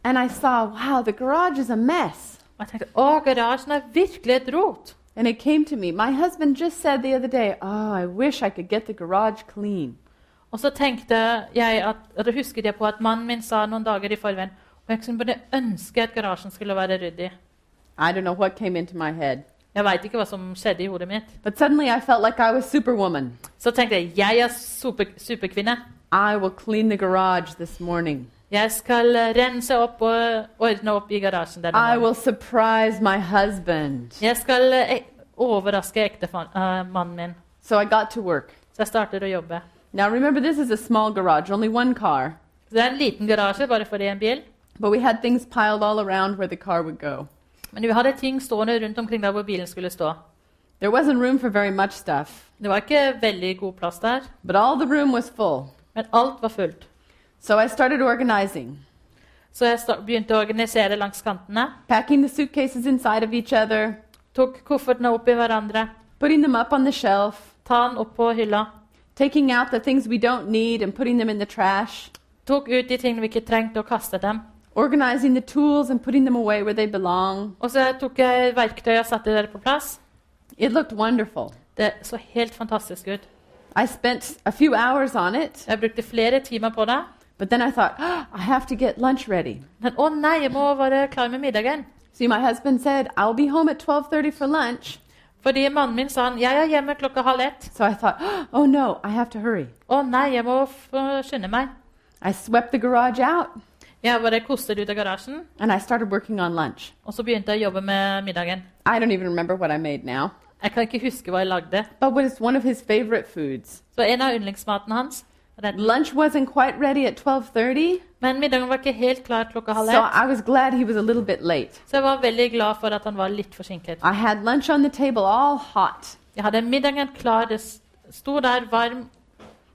And I saw, wow, the garage is a mess. Og jeg tenkte å, garasjen er virkelig et rot. And it came to me. My husband just said the other day, oh, I wish I could get the garage clean. Og så tenkte jeg at, eller husket jeg på at mannen min sa noen dager i forveien og jeg kunne bare ønske at garasjen skulle være ryddig. I don't know what came into my head. Jeg veit ikke hva som skjedde i hodet mitt. But suddenly I felt like I was Superwoman. Så tenkte jeg jeg er super, superkvinne. I will clean the garage this morning. Jeg skal eh, rense opp og ordne opp i garasjen denne I morgenen. will surprise my husband. Jeg skal eh, overraske ektemannen min. So I got to work. Så jeg starter å jobbe. Now remember, this is a small garage, only one car. Så det er en liten garasje bare for én bil. But we had things piled all around where the car would go. Men vi hadde ting stående rundt omkring der hvor bilen skulle stå. There wasn't room for very much stuff, Det var ikke veldig god plass der, but all the room was full. men alt var fullt. So I started organizing, Så jeg sta- begynte å organisere langs kantene. packing the suitcases inside of each other, Tok koffertene opp i hverandre. putting them up on the shelf, Ta den opp på hylla. taking out the things we don't need and putting them in the trash, Tok ut de tingene vi ikke trengte, og kastet dem. Organizing the tools and putting them away where they belong. Og så tok jeg verktøy og satte det på plass. It looked wonderful. Det så helt fantastisk ut. I spent a few hours on it, Jeg brukte flere timer på det. but then I thought, oh, I have to get lunch ready. Men oh, nei, jeg må være klar med middagen. See, my husband said, I'll be home at 12:30 for lunch. Fordi mannen min sa han, jeg er hjemme klokka halv ett. So I thought, oh no, I have to hurry. Å nei, jeg må skynde meg. I swept the garage out Jeg bare kostet ut av garasjen, and I started working on lunch. og så begynte jeg å jobbe med middagen. I don't even remember what I made now, Jeg kan ikke huske hva jeg lagde. but was one of his favorite foods. Så en av yndlingsmatene hans den. Lunch wasn't quite ready at 12:30, Men middagen var ikke helt klar klokka halv so. I was glad he was a little bit late. Så jeg var veldig glad for at han var litt forsinket. I had lunch on the table all hot, Jeg hadde middagen klar, det sto der varm,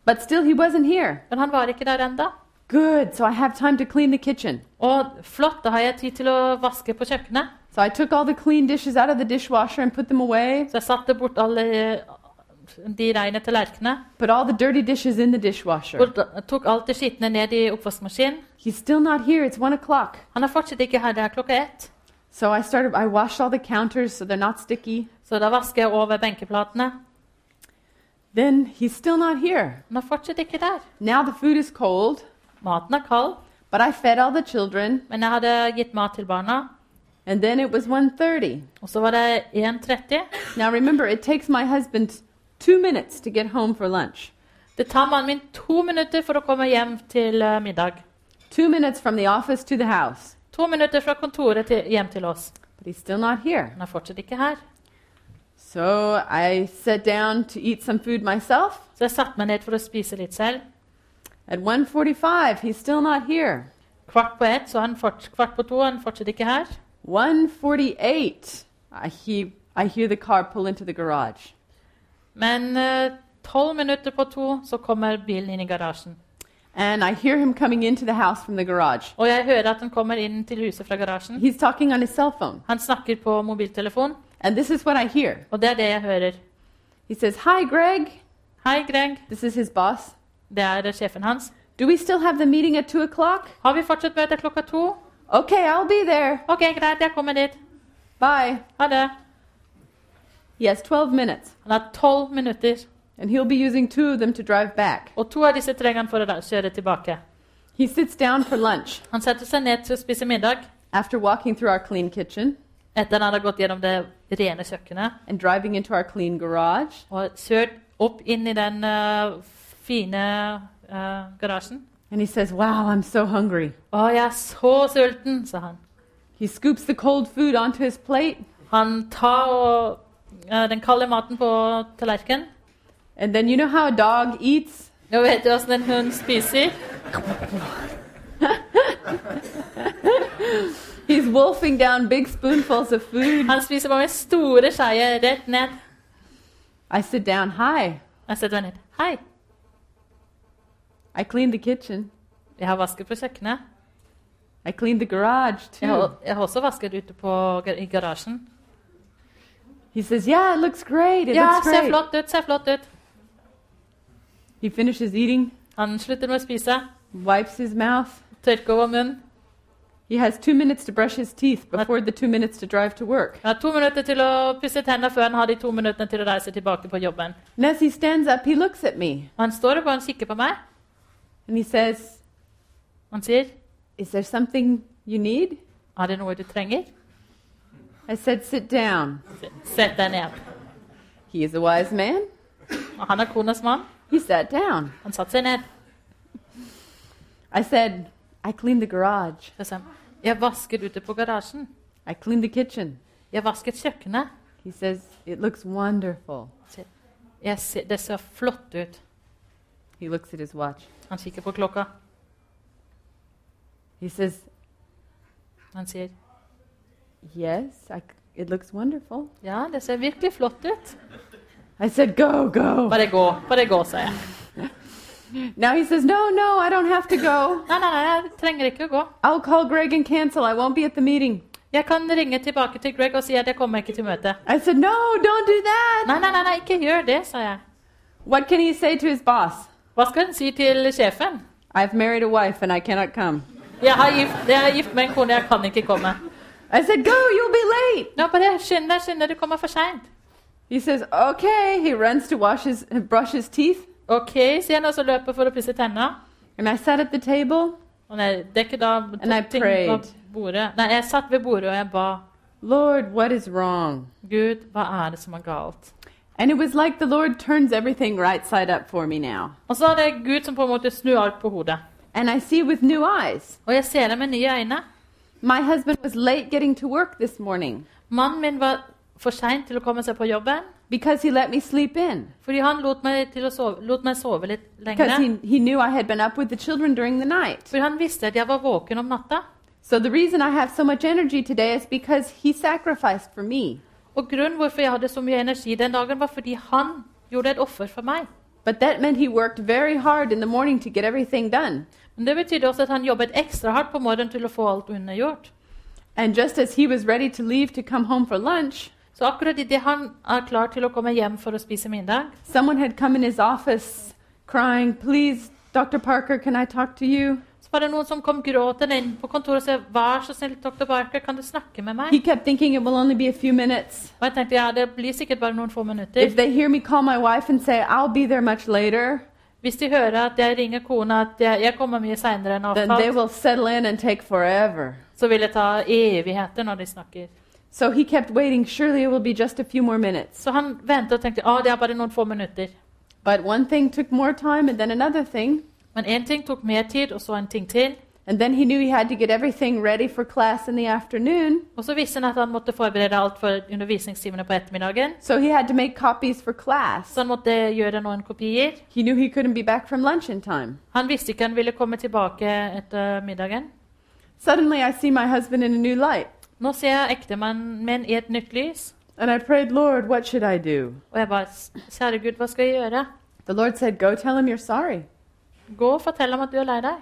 but still he wasn't here. men han var ikke der enda. Good, so I have time to clean the kitchen. Og flott, da har jeg tid til å vaske på kjøkkenet. So I took all the clean dishes out of the dishwasher and put them away, Så jeg satte bort alle eh, de rene tallerkenene. put all the dirty dishes in the dishwasher. Og tok alt det skitne ned i oppvaskmaskinen. He's still not here. It's one o'clock. Han er fortsatt ikke her, det er klokka ett. So I started, I washed all the counters so they're not sticky. Så da vasker jeg over benkeplatene. Then he's still not here. Han er fortsatt ikke der. Now the food is cold, Maten er kald, but I fed all the children, men jeg hadde gitt mat til barna. and then it was 1.30. Og så var det 1.30. Now remember, it takes my husband two minutes to get home for lunch. Det tar mannen min to minutter for å komme hjem til eh, middag. Two minutes from the office to the house. To minutter fra kontoret til, hjem til oss. But he's still not here. Han er fortsatt ikke her. So I sat down to eat some food myself. Så jeg satte meg ned for å spise litt selv. At 1:45, he's still not here. Kvart på ett, så han fort, kvart på to, han fortsatt ikke her. 1:48, I he I hear the car pull into the garage. Men eh, tolv minutter på to så kommer bilen inn i garasjen. And I hear him coming into the house from the garage. Og jeg hører at han kommer inn til huset fra garasjen. He's talking on his cell phone. Han snakker på mobiltelefon, And this is what I hear. og det er det jeg hører. He says, Hi, Greg. Hei, Greg. This is his boss. Det er sjefen hans. Do we still have the meeting at 2 o'clock? Har vi fortsatt møte klokka to? Okay, I'll be there. Ok, greit, jeg kommer dit. Bye. Ha det. He has 12 minutes, Han har tolv minutter, and he'll be using two of them to drive back. og to av disse trenger han for å kjøre tilbake. He sits down for lunch Han setter seg ned til å spise middag after walking through our clean kitchen etter han hadde gått gjennom det rene kjøkkenet and driving into our clean garage. og kjørt opp inn i den eh, fine uh, garasjen. And he says, Wow, I'm so hungry. 'Å, jeg er så sulten', sa han. He scoops the cold food onto his plate, Han tar og, eh, den kalde maten på tallerkenen. and then you know how a dog eats? Nå vet du åssen en hund spiser? He's wolfing down big spoonfuls of food. Han spiser bare store skeier rett ned. I sit down. Hi. Jeg setter meg ned. 'Hei, I cleaned the kitchen. jeg har vasket på kjøkkenet.' I cleaned the garage Jeg har, jeg har også vasket ute på, i garasjen. He says, Yeah, it looks great. It Ja, looks ser flott ut, ser flott ut. He finishes eating, Han slutter med å spise, wipes his mouth. tørker over munnen. He has two minutes to brush his teeth before the two minutes to drive to work. Han har to minutter til å pusse tennene før han har de to minuttene til å reise tilbake på jobben. And as he stands up, he looks at me han står opp og han kikker på meg. And he says, Han sier, Is there something you need? 'Er det noe du trenger?' I said, Sit down. Sett deg ned. He is a wise man. Og han er konas mann. He sat down. Han satte seg ned. I said, I cleaned the garage. Så sa 'Jeg vasket ute på garasjen. I cleaned the kitchen. Jeg vasket kjøkkenet.' He says, It looks wonderful. Jeg ser, 'Det ser flott ut.' He looks at his watch. Han kikker på klokka. He says, Han sier, Yes, I, it looks wonderful. 'Ja, det ser virkelig flott ut.' I said, Go, go. Bare gå, bare gå, sa jeg. Now he says, No, no, I don't have to go. Nei, nei, nei, jeg trenger ikke å gå. I'll call Greg and cancel. I won't be at the meeting. Jeg kan ringe tilbake til Greg og si at jeg kommer ikke til møtet. I said, No, don't do that. Nei, nei, nei, nei ikke gjør det, sa jeg. What can he say to his boss? Hva skal hun si til sjefen? I've married a wife and I cannot come. Jeg har gift, jeg har gift med en kone, jeg kan ikke komme. I said, Go, you'll be late. Nå, bare skynd deg, skynd deg, du kommer for seint. He says, Okay. He runs to wash his, brush his teeth. Ok, sier han, og så løper for å pusse tenna. And I sat at the table. Og nei, dekket av And I ting på bordet. Nei, jeg satt ved bordet og jeg ba. Lord, what is wrong? Gud, hva er det som er galt? And it was like the Lord turns everything right side up for me now. Og så er det Gud som på en måte snur alt på hodet. And I see with new eyes. Og jeg ser det med nye øyne. My husband was late getting to work this morning Mannen min var for sein til å komme seg på jobben because he let me sleep in. fordi han lot meg, til å sove, lot meg sove litt Because he, he knew I had been up with the children during the night. Fordi han visste at jeg var våken om natta. So the reason I have so much energy today is because he sacrificed for me. Og grunnen hvorfor jeg hadde så mye energi den dagen, var fordi han gjorde et offer for meg. But that meant he worked very hard in the morning to get everything done. Men det betydde også at han jobbet ekstra hardt på morgenen til å få alt unnagjort. And just as he was ready to leave to come home for lunch, Så akkurat idet han er klar til å komme hjem for å spise middag, someone had come in his office crying, Please, Dr. Parker, can I talk to you? Var det noen som kom gråtende inn på kontoret og sa 'Vær så snill, dr. Barker, kan du snakke med He meg?' kept thinking it will only be a few minutes. Og jeg tenkte ja, det blir sikkert bare noen få If minutter. they hear me call my wife and say, I'll be there much later, Hvis de hører at jeg ringer kona at jeg, jeg kommer mye seinere enn then they avtalt, will settle in and take forever. så vil det ta evigheter når de snakker. So he kept waiting. Surely it will be just a few more minutes. Så han ventet og tenkte at det er bare noen få minutter. But one thing took more time, and then another thing. Men én ting tok mer tid, og så en ting til. And then he knew he had to get everything ready for class in the afternoon, Og så visste han at han måtte forberede alt for undervisningstimene på ettermiddagen. so he had to make copies for class. Så han måtte gjøre noen kopier. He knew he couldn't be back from lunch in time. Han visste ikke han ville komme tilbake etter middagen. Suddenly, I see my husband in a new light, Nå ser jeg ektemannen min i et nytt lys. and I prayed, Lord, what should I do? Og jeg bare Kjære Gud, hva skal jeg gjøre? The Lord said, Go tell him you're sorry. Gå og fortell ham at du er lei deg.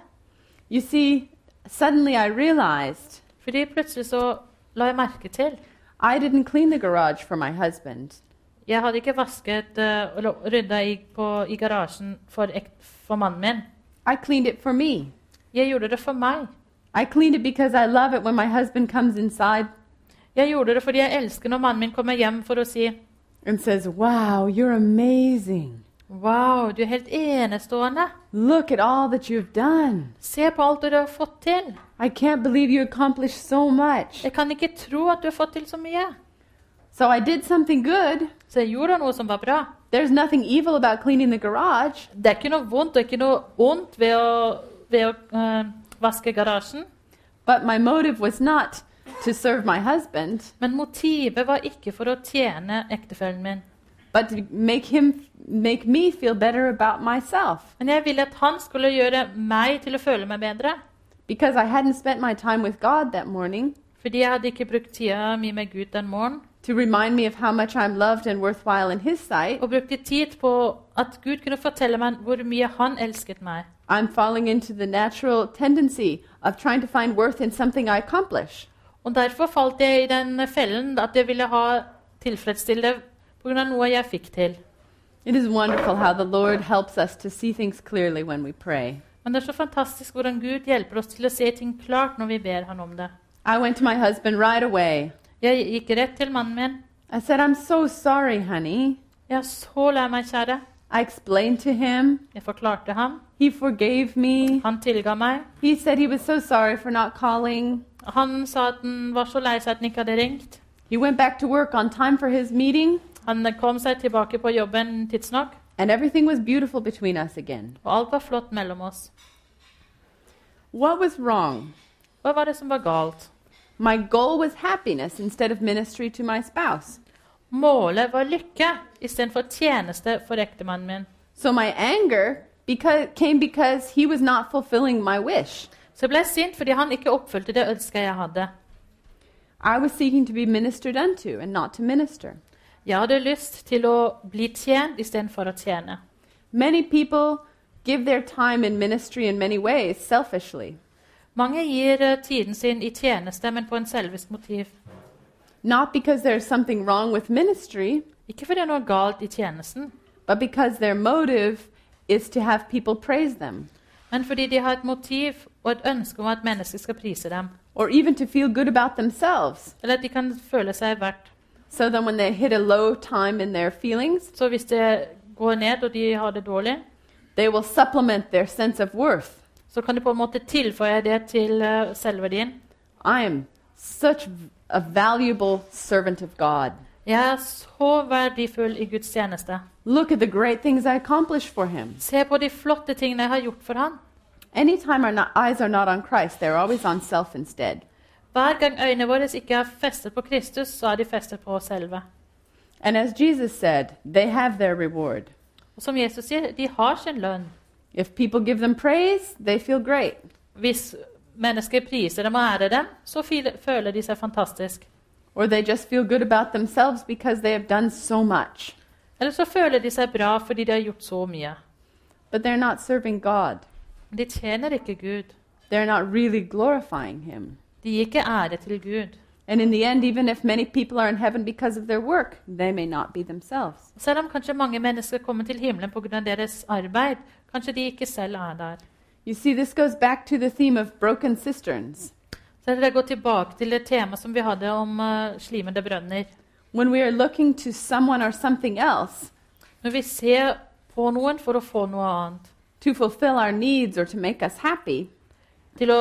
You see, suddenly I realized Fordi plutselig så la jeg merke til I didn't clean the garage for my husband. Jeg hadde ikke vasket uh, eller rydda i, på, i garasjen for, for mannen min. I cleaned it for me. Jeg gjorde det for meg. I cleaned it because I love it when my husband comes inside Jeg gjorde det fordi jeg elsker når mannen min kommer hjem for å si and says, Wow, you're amazing. Wow, du er helt enestående. Look at all that you've done. Se på alt du har fått til. I can't believe you accomplished so much. Jeg kan ikke tro at du har fått til så mye. So I did something good. Så jeg gjorde noe som var bra. There's nothing evil about cleaning the garage. Det er ikke noe vondt og ikke noe ondt ved å, ved å uh, vaske garasjen. But my motive was not to serve my husband, Men motivet var ikke for å tjene ektefellen min. But make him make me feel better about myself. Men jeg ville at han skulle gjøre meg til å føle meg bedre. Because I hadn't spent my time with God that morning Fordi jeg hadde ikke brukt tida mi med Gud den morgenen. to remind me of how much I'm loved and worthwhile in His sight, Og brukte tid på at Gud kunne fortelle meg hvor mye han elsket meg. I'm falling into the natural tendency of trying to find worth in something I accomplish. Og derfor falt jeg i den fellen at jeg ville ha tilfredsstille pga. noe jeg fikk til. It is wonderful how the Lord helps us to see things clearly when we pray. Men det er så fantastisk hvordan Gud hjelper oss til å se ting klart når vi ber han om det. I went to my husband right away. Jeg gikk rett til mannen min. I said, I'm so sorry, honey. Jeg er så lei meg, kjære. I explained to him. Jeg forklarte ham. He forgave me. Han tilga meg. He said he was so sorry for not calling. Han sa at han var så lei seg at han ikke hadde ringt. He went back to work on time for his meeting, Han kom seg tilbake på jobben tidsnok, and everything was beautiful between us again. og alt var flott mellom oss. What was wrong? Hva var det som var galt? My goal was happiness instead of ministry to my spouse. Målet var lykke istedenfor tjeneste for ektemannen min. So my anger because, came because he was not fulfilling my wish. Så jeg ble sint fordi han ikke oppfylte det ønsket jeg hadde. I was seeking to be ministered unto and not to minister. Jeg hadde lyst til å bli tjent istedenfor å tjene. Many people give their time in ministry in many ways selfishly, Mange gir eh, tiden sin i tjeneste, men på en selvisk motiv. not because there's something wrong with ministry, Ikke fordi det er noe galt i tjenesten, but because their motive is to have people praise them men fordi de har et motiv og et ønske om at mennesker skal prise dem. or even to feel good about themselves. Eller at de kan føle seg verdt. So then when they hit a low time in their feelings, Så hvis det går ned, og de har det dårlig, they will supplement their sense of worth. så kan de på en måte tilføye det til eh, selvverdien. I am such a valuable servant of God. Jeg er så verdifull i Guds tjeneste. Look at the great things I accomplished for him. Se på de flotte tingene jeg har gjort for han. Anytime our eyes are not on Christ, they're always on self instead. Hver gang øynene våre ikke er festet på Kristus, så er de festet på oss selve. And as Jesus said, they have their reward. Og som Jesus sier, de har sin lønn. If people give them praise, they feel great. Hvis mennesker priser dem og ærer dem, så føler de seg fantastisk. Or they just feel good about themselves because they have done so much. Eller så føler de seg bra fordi de har gjort så mye. But they're not serving God. De tjener ikke Gud. They're not really glorifying Him. De gir ikke ære til Gud. And in the end, even if many people are in heaven because of their work, they may not be themselves. Selv om kanskje mange mennesker kommer til himmelen pga. deres arbeid, kanskje de ikke selv er der. You see, this goes back to the theme of broken cisterns. Så det går tilbake til det temaet som vi hadde om uh, slimede brønner. When we are looking to someone or something else Når vi ser på noen for å få noe annet, to fulfill our needs or to make us happy, til å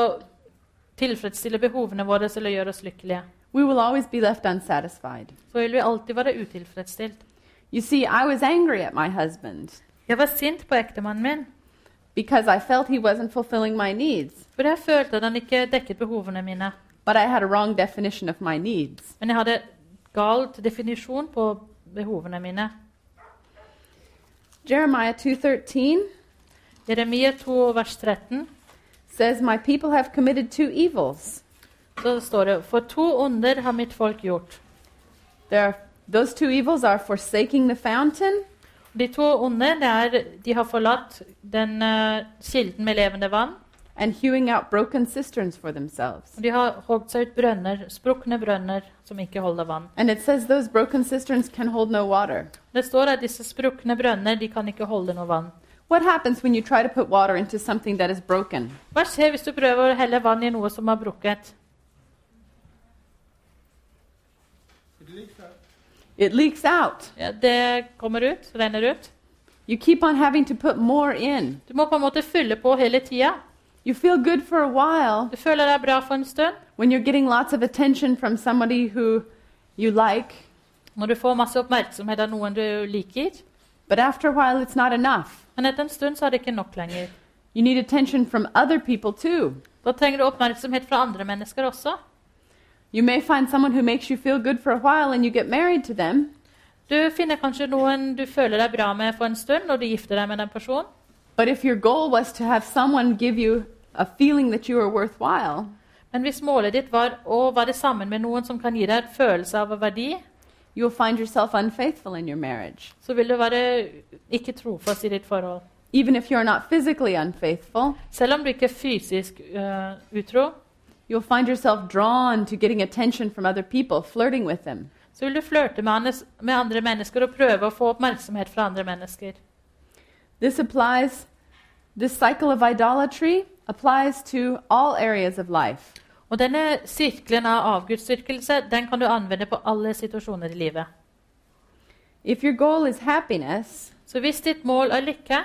tilfredsstille behovene våre eller gjøre oss lykkelige, we will always be left unsatisfied. så vil vi alltid være utilfredsstilt. You see, I was angry at my husband, Jeg var sint på ektemannen min, because I felt he wasn't fulfilling my needs. For jeg følte at han ikke dekket behovene mine. But I had a wrong definition of my needs. Men jeg hadde galt definisjon på behovene mine. Jeremiah 2:13 Jeremia 2, vers 13, says, "My people have committed two evils. så står det For to onder har mitt folk gjort. Are, those two evils are forsaking the fountain De to onde det er de har forlatt den uh, kilden med levende vann. and hewing out broken cisterns for themselves." Og de har hogd seg ut brønner, sprukne brønner som ikke holder vann. And it says those broken cisterns can hold no water. Det står at disse sprukne brønner de kan ikke holde noe vann. What happens when you try to put water into something that is broken? Hva skjer hvis du prøver å helle vann i noe som er brukket? It leaks out. Ja, det kommer ut, renner ut. You keep on having to put more in. Du må på en måte fylle på hele tida. You feel good for a while Du føler deg bra for en stund. when you're getting lots of attention from somebody who you like, Når du får masse oppmerksomhet av noen du liker. But after a while it's not enough. Men etter en stund så er det ikke nok lenger. You need attention from other people too. Da trenger du oppmerksomhet fra andre mennesker også. You may find someone who makes you feel good for a while and you get married to them, Du finner kanskje noen du føler deg bra med for en stund når du gifter deg med den personen. but if your goal was to have someone give you a feeling that you are worthwhile, Men hvis målet ditt var å være sammen med noen som kan gi deg en følelse av verdi, you'll find yourself unfaithful in your marriage. så vil du være ikke trofast i ditt forhold. Even if you're not physically unfaithful, Selv om du ikke er fysisk uh, utro, you'll find yourself drawn to getting attention from other people, flirting with them. så vil du flørte med med andre mennesker og prøve å få oppmerksomhet fra andre mennesker. This applies, this cycle of idolatry applies to all areas of life. Og denne sirkelen av avgudsdyrkelse den kan du anvende på alle situasjoner i livet. If your goal is happiness, Så hvis ditt mål er lykke,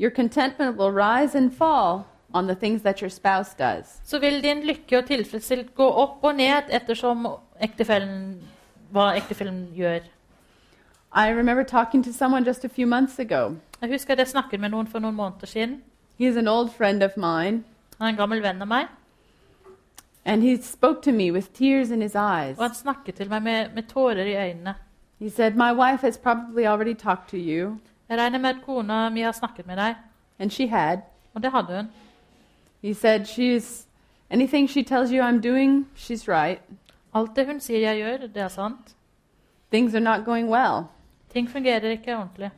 your contentment will rise and fall on the things that your spouse does. så vil din lykke og tilfredshet gå opp og ned ettersom ektefellen, hva ektefellen gjør. I remember talking to someone just a few months ago. Jeg husker jeg snakket med noen for noen måneder siden. He's an old friend of mine, Han er en gammel venn av meg. And he spoke to me with tears in his eyes. Og han snakket til meg med, med tårer i øynene. He said, My wife has probably already talked to you. Jeg regner med at kona mi har snakket med deg. And she had. Og det hadde hun. He said, She's anything she tells you I'm doing, she's right. Alt det hun sier jeg gjør, det er sant. Things are not going well. Ting fungerer ikke ordentlig.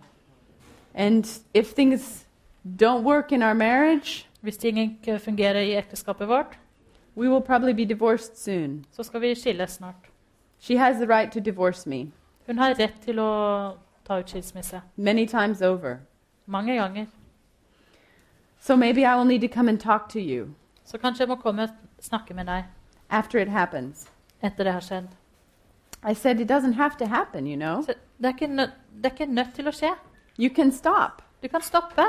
And if things don't work in our marriage, Hvis ting ikke fungerer i ekteskapet vårt, we will probably be divorced soon. så skal vi skilles snart. She has the right to divorce me Hun har rett til å ta ut skilsmisse. many times over. Mange ganger. So maybe I will need to come and talk to you Så kanskje jeg må komme og snakke med deg after it happens. etter det har skjedd. I said, It doesn't have to happen, you know. Så det, er ikke nø det er ikke nødt til å skje. You can stop. Du kan stoppe.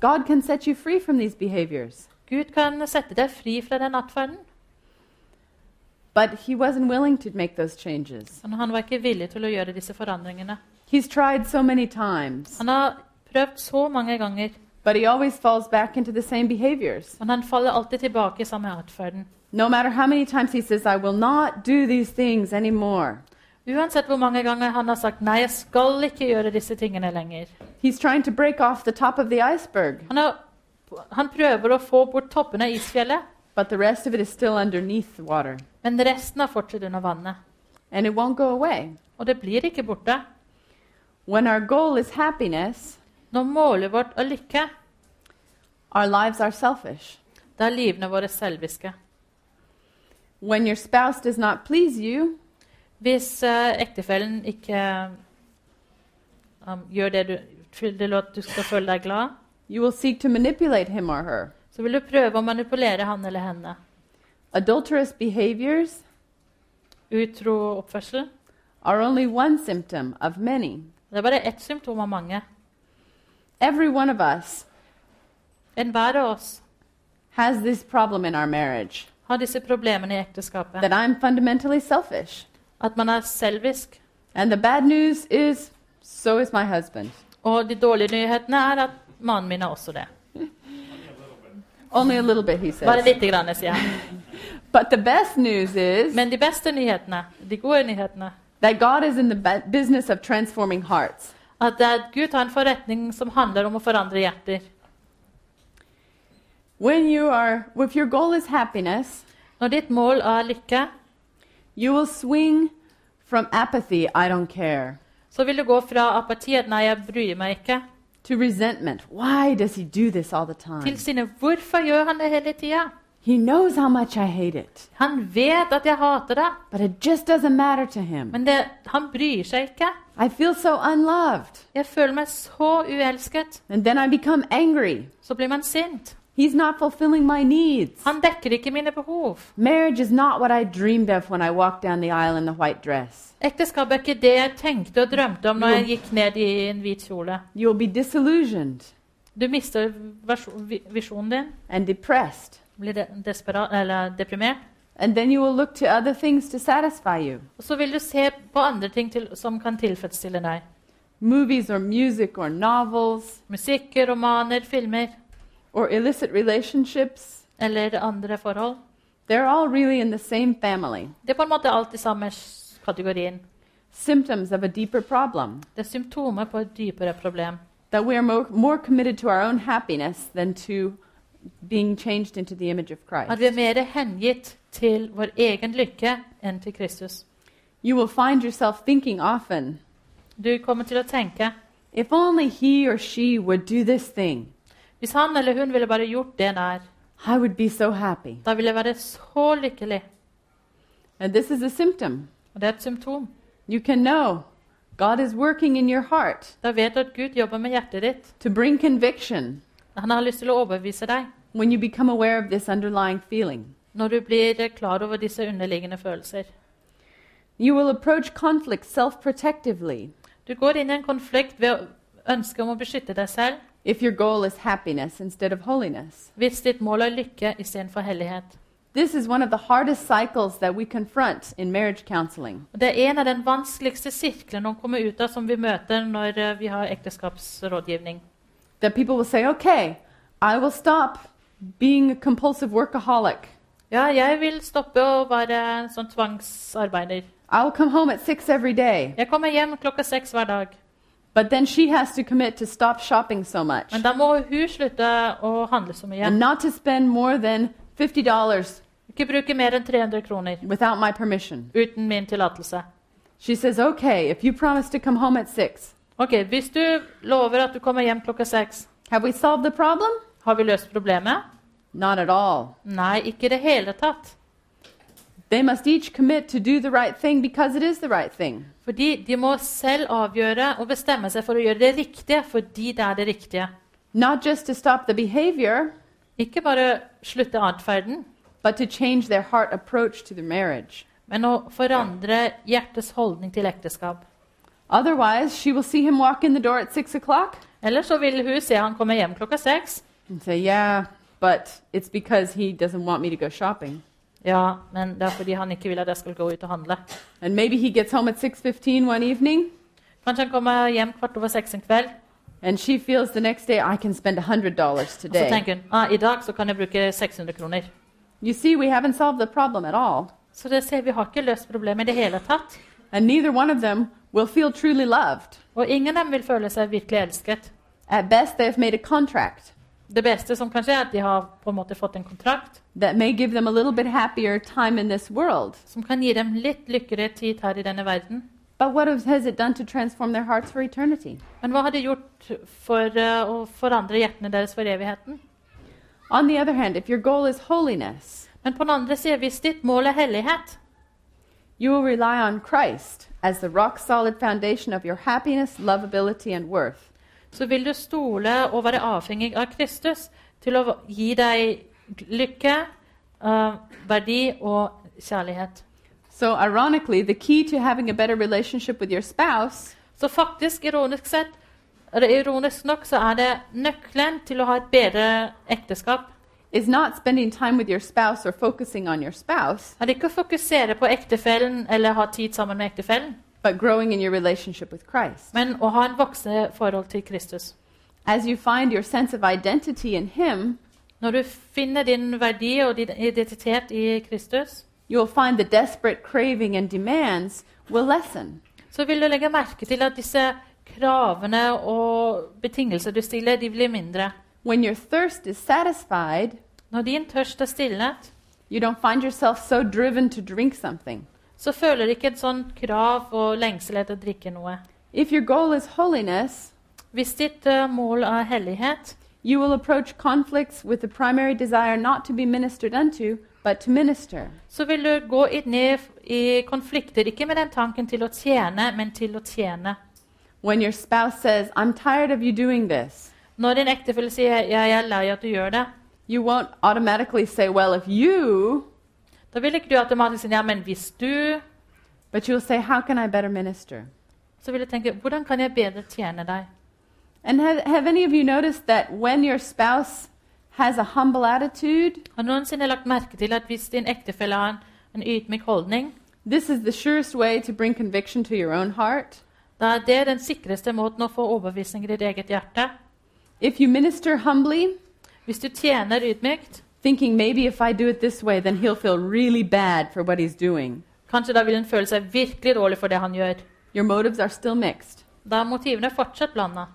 God can set you free from these behaviors. Gud kan sette deg fri fra den atferden. But he wasn't willing to make those changes. Men han var ikke villig til å gjøre disse forandringene. He's tried so many times, Han har prøvd så mange ganger, but he always falls back into the same behaviors. men han faller alltid tilbake i samme atferden. No matter how many times he says, I will not do these things anymore, Uansett hvor mange ganger han har sagt 'nei, jeg skal ikke gjøre disse tingene lenger'. he's trying to break off the top of the iceberg, Han, har, han prøver å få bort toppen av isfjellet, but the rest of it is still underneath water. men resten er fortsatt under vannet. And it won't go away. Og det blir ikke borte. When our goal is happiness, Når målet vårt er lykke, our lives are selfish. da er livene våre selviske. When your spouse does not please you, Hvis uh, ektefellen ikke um, gjør det du at du skal føle deg glad, you will seek to manipulate him or her. så vil du prøve å manipulere han eller henne. Adulterous behaviors Utro oppførsel. are only one symptom of many. Det er bare ett symptom av mange. Every one of us Enhver av oss has this problem in our marriage har disse problemene i ekteskapet. that I'm fundamentally selfish. At man er selvisk. And the bad news is, so is my husband. Og de dårlige nyhetene er at mannen min har også det. Only a little bit, he Bare says. lite grann, sier han. But the best news is Men de beste nyhetene, de gode nyhetene, that God is in the business of transforming hearts. at at Gud har en forretning som handler om å forandre hjerter. When you are, if your goal is happiness, Når ditt mål er lykke, you will swing from apathy, I don't care, så vil du gå fra apati 'nei, jeg bryr meg ikke', to resentment. Why does he do this all the til time? sine 'hvorfor gjør han det hele tida'? He knows how much I hate it, Han vet at jeg hater det, but it just doesn't matter to him. men det, han bryr seg ikke. I feel so unloved. Jeg føler meg så uelsket. And then I become angry. Så blir man sint. He's not fulfilling my needs. Han dekker ikke mine behov. Marriage is not what I dreamed of when I walked down the aisle in the white dress. Ekteskap er ikke det jeg tenkte og drømte om når jeg gikk ned i en hvit kjole. You'll be disillusioned Du mister visjonen din, and depressed. blir de desperat, eller deprimert. And then you will look to other things to satisfy you Og så vil du se på andre ting til, som kan tilfredsstille deg. movies or music or novels Musikk, romaner, filmer or illicit relationships. eller andre forhold. They're all really in the same family. Det er på en måte alt i samme kategorien. Symptoms of a deeper problem Det er symptomer på et dypere problem. that we are more, more committed to our own happiness than to being changed into the image of At vi er mer hengitt til vår egen lykke enn til Kristus. You will find yourself thinking often, Du kommer til å tenke if only he or she would do this thing, hvis han eller hun ville bare gjort det der, I would be so happy. da ville jeg være så lykkelig. And this is a symptom. Og det er et symptom. You can know God is working in your heart Da vet du at Gud jobber med hjertet ditt. to bring conviction Han har lyst til å overbevise deg when you become aware of this underlying feeling. når du blir klar over disse underliggende følelser. You will approach conflict self protectively Du går inn i en konflikt ved å ønske om å beskytte deg selv if your goal is happiness instead of holiness. hvis ditt mål er lykke istedenfor hellighet. This is one of the hardest cycles that we confront in marriage counseling. Det er en av den vanskeligste sirklene å komme ut av som vi møter når eh, vi har ekteskapsrådgivning. That people will say, okay, I will stop being a compulsive workaholic. Ja, jeg vil stoppe å være en sånn tvangsarbeider. I'll come home at six every day. Jeg kommer hjem klokka seks hver dag. But then she has to commit to stop shopping so much Men da må hun slutte å handle så mye. and not to spend more than $50 Ikke bruke mer enn 300 kroner without my permission. uten min tillatelse. She says, okay, if you promise to come home at 6. Ok, Hvis du lover at du kommer hjem klokka seks, have we solved the problem? har vi løst problemet? Not at all. Nei, ikke i det hele tatt. They must each commit to do the right thing because it is the right thing. Fordi de må selv avgjøre og bestemme seg for å gjøre det riktige fordi det er det riktige. Not just to stop the behavior, Ikke bare slutte atferden, but to change their heart approach to the marriage. men å forandre hjertets holdning til ekteskap. Otherwise, she will see him walk in the door at six o'clock Eller så vil hun se han komme hjem klokka seks. and say, Yeah, but it's because he doesn't want me to go shopping. Ja, men det er fordi han ikke vil at jeg skal gå ut og handle. And maybe he gets home at 6:15 one evening Kanskje han kommer hjem kvart over seks en kveld, and she feels the next day I can spend $100 og så tenker hun ah, i dag så kan jeg bruke 600 kroner. You see, we haven't solved the problem at all. Så det ser vi har ikke løst problemet i det hele tatt. And neither one of them will feel truly loved. Og ingen av dem vil føle seg virkelig elsket. At best, they've made a contract Det beste som kan skje, er at de har på en måte fått en kontrakt that may give them a little bit happier time in this world. som kan gi dem litt lykkeligere tid her i denne verden. But what has it done to transform their hearts for eternity? Men hva har det gjort for uh, å forandre hjertene deres for evigheten? On the other hand, if your goal is holiness, Men på den andre siden, hvis ditt mål er hellighet, you will rely on Christ as the rock solid foundation of your happiness, lovability, and worth. Så vil du stole og være avhengig av Kristus til å gi deg lykke, uh, verdi og kjærlighet. So, ironically, the key to having a better relationship with your spouse Så faktisk, ironisk sett, ironisk nok, så er det nøkkelen til å ha et bedre ekteskap. is not spending time with your spouse or focusing on your spouse, Er ikke å fokusere på ektefellen eller ha tid sammen med ektefellen, but growing in your relationship with Christ. men å ha en voksende forhold til Kristus. As you find your sense of identity in Him, Når du finner din verdi og din identitet i Kristus, you'll find the desperate craving and demands will lessen. så vil du legge merke til at disse kravene og betingelser du stiller, de blir mindre. When your thirst is satisfied, Når din tørst er stillet, you don't find yourself so driven to drink something. Så føler du ikke et sånt krav og lengsel etter å drikke noe. If your goal is holiness, Hvis ditt uh, mål er hellighet, you will approach conflicts with the primary desire not to be ministered unto, but to minister. så vil du gå i, i konflikter, ikke med den tanken til å tjene, men til å tjene. When your spouse says, I'm tired of you doing this, Når din ektefelle sier 'jeg er lei at du gjør det', you won't automatically say, Well, if you, da vil ikke du automatisk si ja, men hvis du but you'll say, How can I better minister? Så vil du tenke 'hvordan kan jeg bedre tjene deg'? And have, have any of you noticed that when your spouse has a humble attitude, Har noensinne lagt merke til at hvis din ektefelle har en, en ydmyk holdning, this is the surest way to bring conviction to your own heart? da er det den sikreste måten å få overbevisning i ditt eget hjerte? If you minister humbly, Hvis du tjener ydmykt, thinking maybe if I do it this way, then he'll feel really bad for what he's doing, kanskje da vil hun føle seg virkelig dårlig for det han gjør. your motives are still mixed. Da er motivene fortsatt blanda.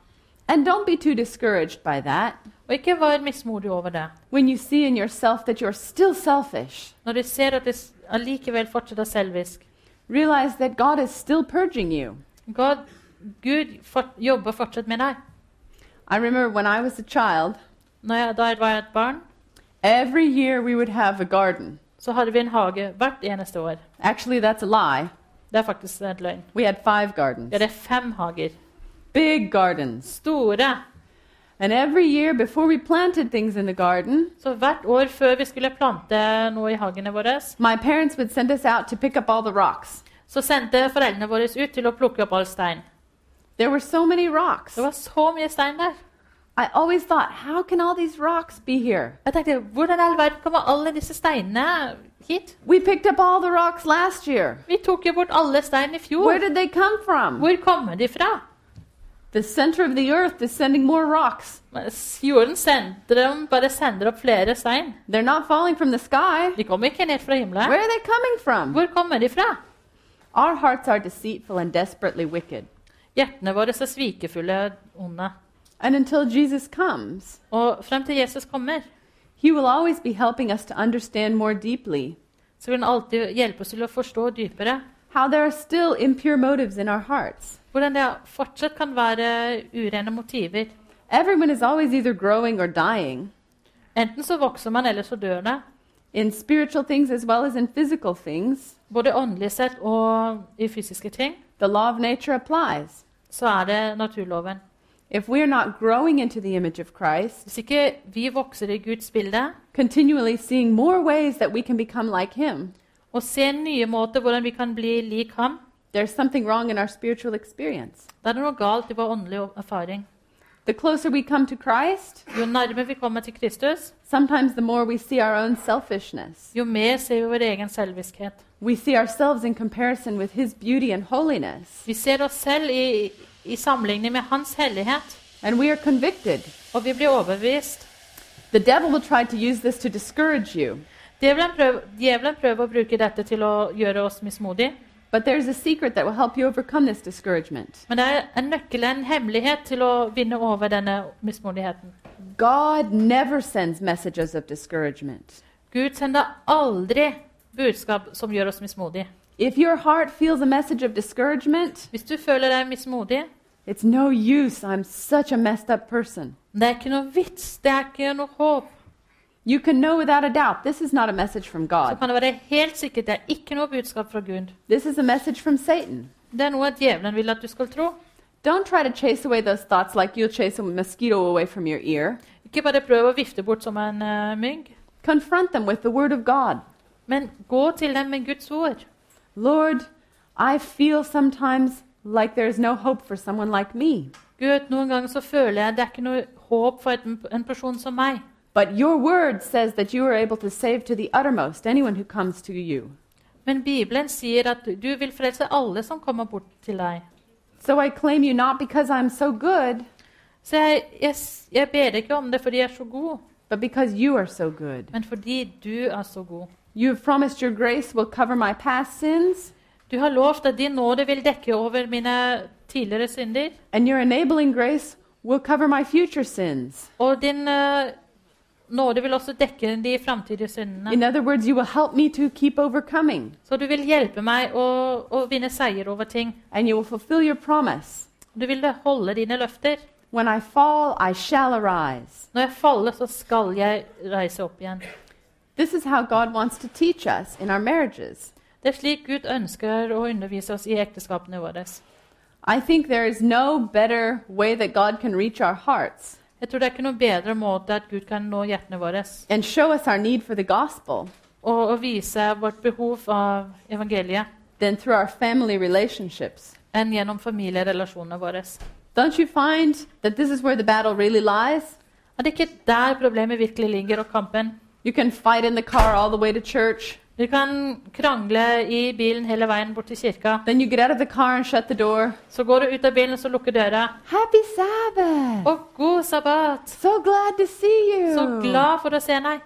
And don't be too discouraged by that. Og ikke vær mismodig over det. When you see in yourself that you're still selfish, Når du ser at du allikevel fortsetter selvisk. realize that God is still purging you. God, Gud for, jobber fortsatt med deg. I remember when I was a child, Når jeg, da jeg var et barn, every year we would have a garden. så hadde vi en hage hvert eneste år. Actually, that's a lie. Det er faktisk en løgn. We had five Vi gardens, hadde fem hager. big gardens. Store. And every year before we planted things in the garden, Så hvert år før vi skulle plante noe i hagene våre, my parents would send us out to pick up all the rocks. så sendte foreldrene våre ut til å plukke opp all stein. There were so many rocks. Det var så mye stein der. I always thought, how can all these rocks be here? Jeg tenkte, hvordan i all verden kommer alle disse steinene hit? We picked up all the rocks last year. Vi tok jo bort alle steinene i Where fjor. did they come from? Hvor kommer de fra? The center of the earth is sending more rocks. Jorden sentrum bare sender opp flere stein. They're not falling from the sky. De kommer ikke ned fra himmelen. Where are they coming from? Hvor kommer de fra? Our hearts are deceitful and desperately wicked. Hjertene våre er svikefulle og onde. And until Jesus comes, Og frem til Jesus kommer, he will always be helping us to understand more deeply så vil han alltid hjelpe oss til å forstå dypere how there are still impure motives in our hearts. hvordan det fortsatt kan være urene motiver. Everyone is always either growing or dying Enten så vokser man, eller så dør det. in spiritual things as well as in physical things. Både åndelig sett og i fysiske ting. The law of nature applies. Så er det naturloven. If we are not growing into the image of Christ, Hvis ikke vi vokser i Guds bilde continually seeing more ways that we can become like him, og ser nye måter hvordan vi kan bli lik ham, there's something wrong in our spiritual experience. da er det noe galt i vår åndelige erfaring. The closer we come to Christ, Jo nærmere vi kommer til Kristus, sometimes the more we see our own selfishness. jo mer ser vi vår egen selviskhet. We see ourselves in comparison with his beauty and holiness, Vi ser oss selv i, i sammenligning med hans hellighet, and we are convicted. og vi blir overbevist. The devil will try to use this to discourage you, Djevelen prøver, djevelen prøver å bruke dette til å gjøre oss mismodige. but there's a secret that will help you overcome this discouragement. Men det er en nøkkel, en hemmelighet til å vinne over denne mismodigheten. God never sends messages of discouragement. Gud sender aldri budskap som gjør oss mismodige. If your heart feels a message of discouragement, Hvis du føler deg mismodig, it's no use. I'm such a messed up person. det er ikke noe vits, det er ikke noe håp. You can know without a doubt this is not a message from Så God. kan det være helt sikkert det er ikke noe budskap fra Gud. This is a message from Satan. Det er noe djevelen vil at du skal tro. Don't try to chase away those thoughts like you'll chase a mosquito away from your ear. Ikke bare prøv å vifte bort som en uh, mygg, Confront them with the Word of God. men gå til dem med Guds ord. Lord, I feel sometimes like there's no hope for someone like me. Gud, noen ganger så føler jeg det er ikke noe håp for et, en person som meg. But your word says that you are able to save to the uttermost anyone who comes to you. Men Bibelen sier at du vil frelse alle som kommer bort til deg. So I claim you not because I'm so good, Så jeg, jeg, jeg ber ikke om det fordi jeg er så god, but because you are so good. men fordi du er så god. You have promised your grace will cover my past sins, Du har lovt at din nåde vil dekke over mine tidligere synder, and your enabling grace will cover my future sins. og din uh, nåde vil også dekke de framtidige syndene. In other words, you will help me to keep overcoming, Så du vil hjelpe meg å, å vinne seier over ting. and you will fulfill your promise. Du vil holde dine løfter. When I fall, I shall arise. Når jeg faller, så skal jeg reise opp igjen. This is how God wants to teach us in our marriages. Det er slik Gud ønsker å undervise oss i ekteskapene våre. I think there is no better way that God can reach our hearts Jeg tror det er ikke noen bedre måte at Gud kan nå hjertene våre and show us our need for the gospel og, vise vårt behov av evangeliet than through our family relationships. enn gjennom familierelasjonene våre. Don't you find that this is where the battle really lies? Er det ikke der problemet virkelig ligger, og kampen? You can fight in the car all the way to church. Vi kan krangle i bilen hele veien bort til kirka. Så går du ut av bilen, så lukker døra. Happy Sabbath! Og god sabbat! So glad to see you. Så glad for å se deg.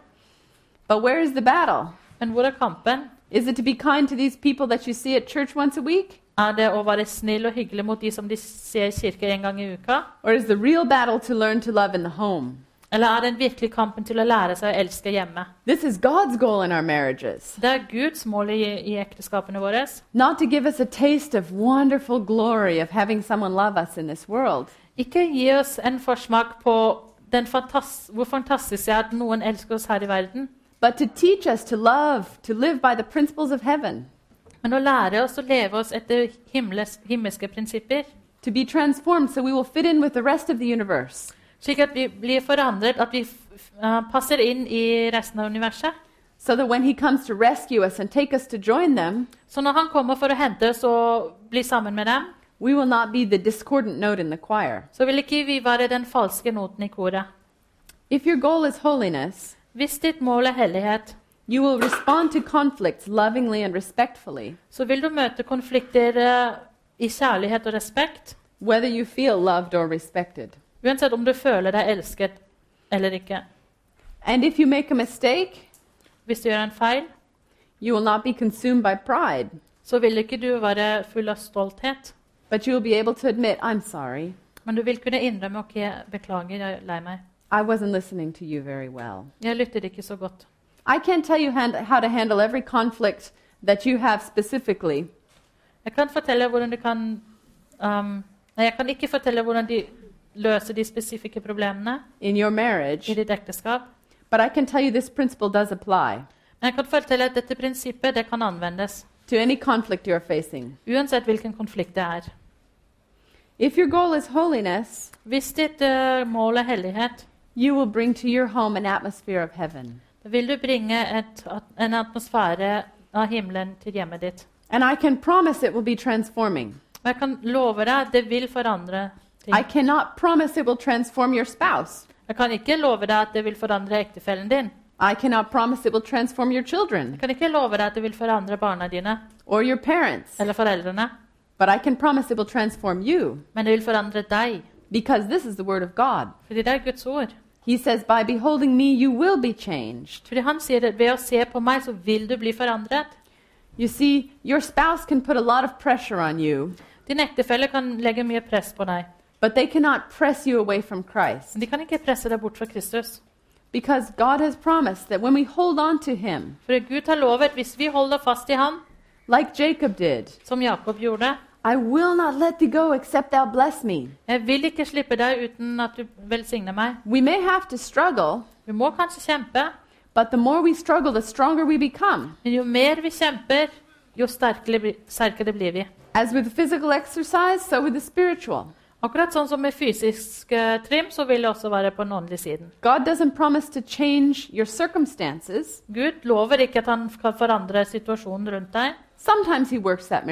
But where is the battle? Men hvor er kampen? Is it to be kind to these people that you see at church once a week? Er det å være snill og hyggelig mot de som de ser i kirke en gang i uka? Or is the real battle to learn to love in the home? Eller er den virkelig kampen til å lære seg å elske hjemme? This is God's goal in our marriages. Det er Guds mål i, i ekteskapene våre. Not to give us a taste of wonderful glory of having someone love us in this world, Ikke gi oss en forsmak på den fantas hvor fantastisk det er at noen elsker oss her i verden, but to teach us to love, to live by the principles of heaven, men å lære oss å leve oss etter himmelske prinsipper, to be transformed so we will fit in with the rest of the universe, slik at vi blir forandret, at vi eh, passer inn i resten av universet. so that when He comes to rescue us and take us to join them, Så når han kommer for å hente oss og bli sammen med dem, we will not be the discordant note in the choir. så vil ikke vi være den falske noten i koret. If your goal is holiness, Hvis ditt mål er hellighet, you will respond to conflicts lovingly and respectfully, så vil du møte konflikter uh, i kjærlighet og respekt, whether you feel loved or respected. Uansett om du føler deg elsket eller ikke. And if you make a mistake, Hvis du gjør en feil, you will not be consumed by pride, så vil ikke du være full av stolthet, but you will be able to admit, I'm sorry. men du vil kunne innrømme ok, beklager, jeg er lei meg. I wasn't listening to you very well. Jeg lyttet ikke så godt. I can't tell you hand, how to handle every conflict that you have specifically, Jeg kan fortelle hvordan du kan um, Nei, jeg kan ikke fortelle hvordan de løser de spesifikke problemene in your i marriage, ditt ekteskap. but I can tell you this principle does apply Men jeg kan fortelle at dette prinsippet det kan anvendes to any conflict you're facing. uansett hvilken konflikt det er. If your goal is holiness, Hvis ditt eh, mål er hellighet, you will bring to your home an atmosphere of heaven. da vil du bringe et, at- en atmosfære av himmelen til hjemmet ditt. And I can promise it will be transforming. Og jeg kan love deg at det vil forandre. I cannot promise it will transform your spouse. Jeg kan ikke love deg at det vil forandre ektefellen din. I cannot promise it will transform your children Jeg kan ikke love deg at det vil forandre barna dine or your parents, eller foreldrene. but I can promise it will transform you Men det vil forandre deg, because this is the word of God. fordi det er Guds ord. He says, By beholding me, you will be changed. Fordi han sier at ved å se på meg, så vil du bli forandret. You see, your spouse can put a lot of pressure on you, Din ektefelle kan legge mye press på deg, but they cannot press you away from Christ de kan ikke presse deg bort fra Kristus. because God has promised that when we hold on to Him, For Gud har lovet hvis vi holder fast i ham, like Jacob did, som Jakob gjorde I will not let thee go except thou bless me. Jeg vil ikke slippe deg uten at du velsigner meg. We may have to struggle, Vi må kanskje kjempe, but the more we struggle, the stronger we become. men jo mer vi kjemper, jo sterkere, sterkere blir vi. As with physical exercise, so with the spiritual. Akkurat sånn som med fysisk uh, trim, så vil det også være på den åndelige siden. God to your. Gud lover ikke at han skal forandre situasjonen rundt deg. He works that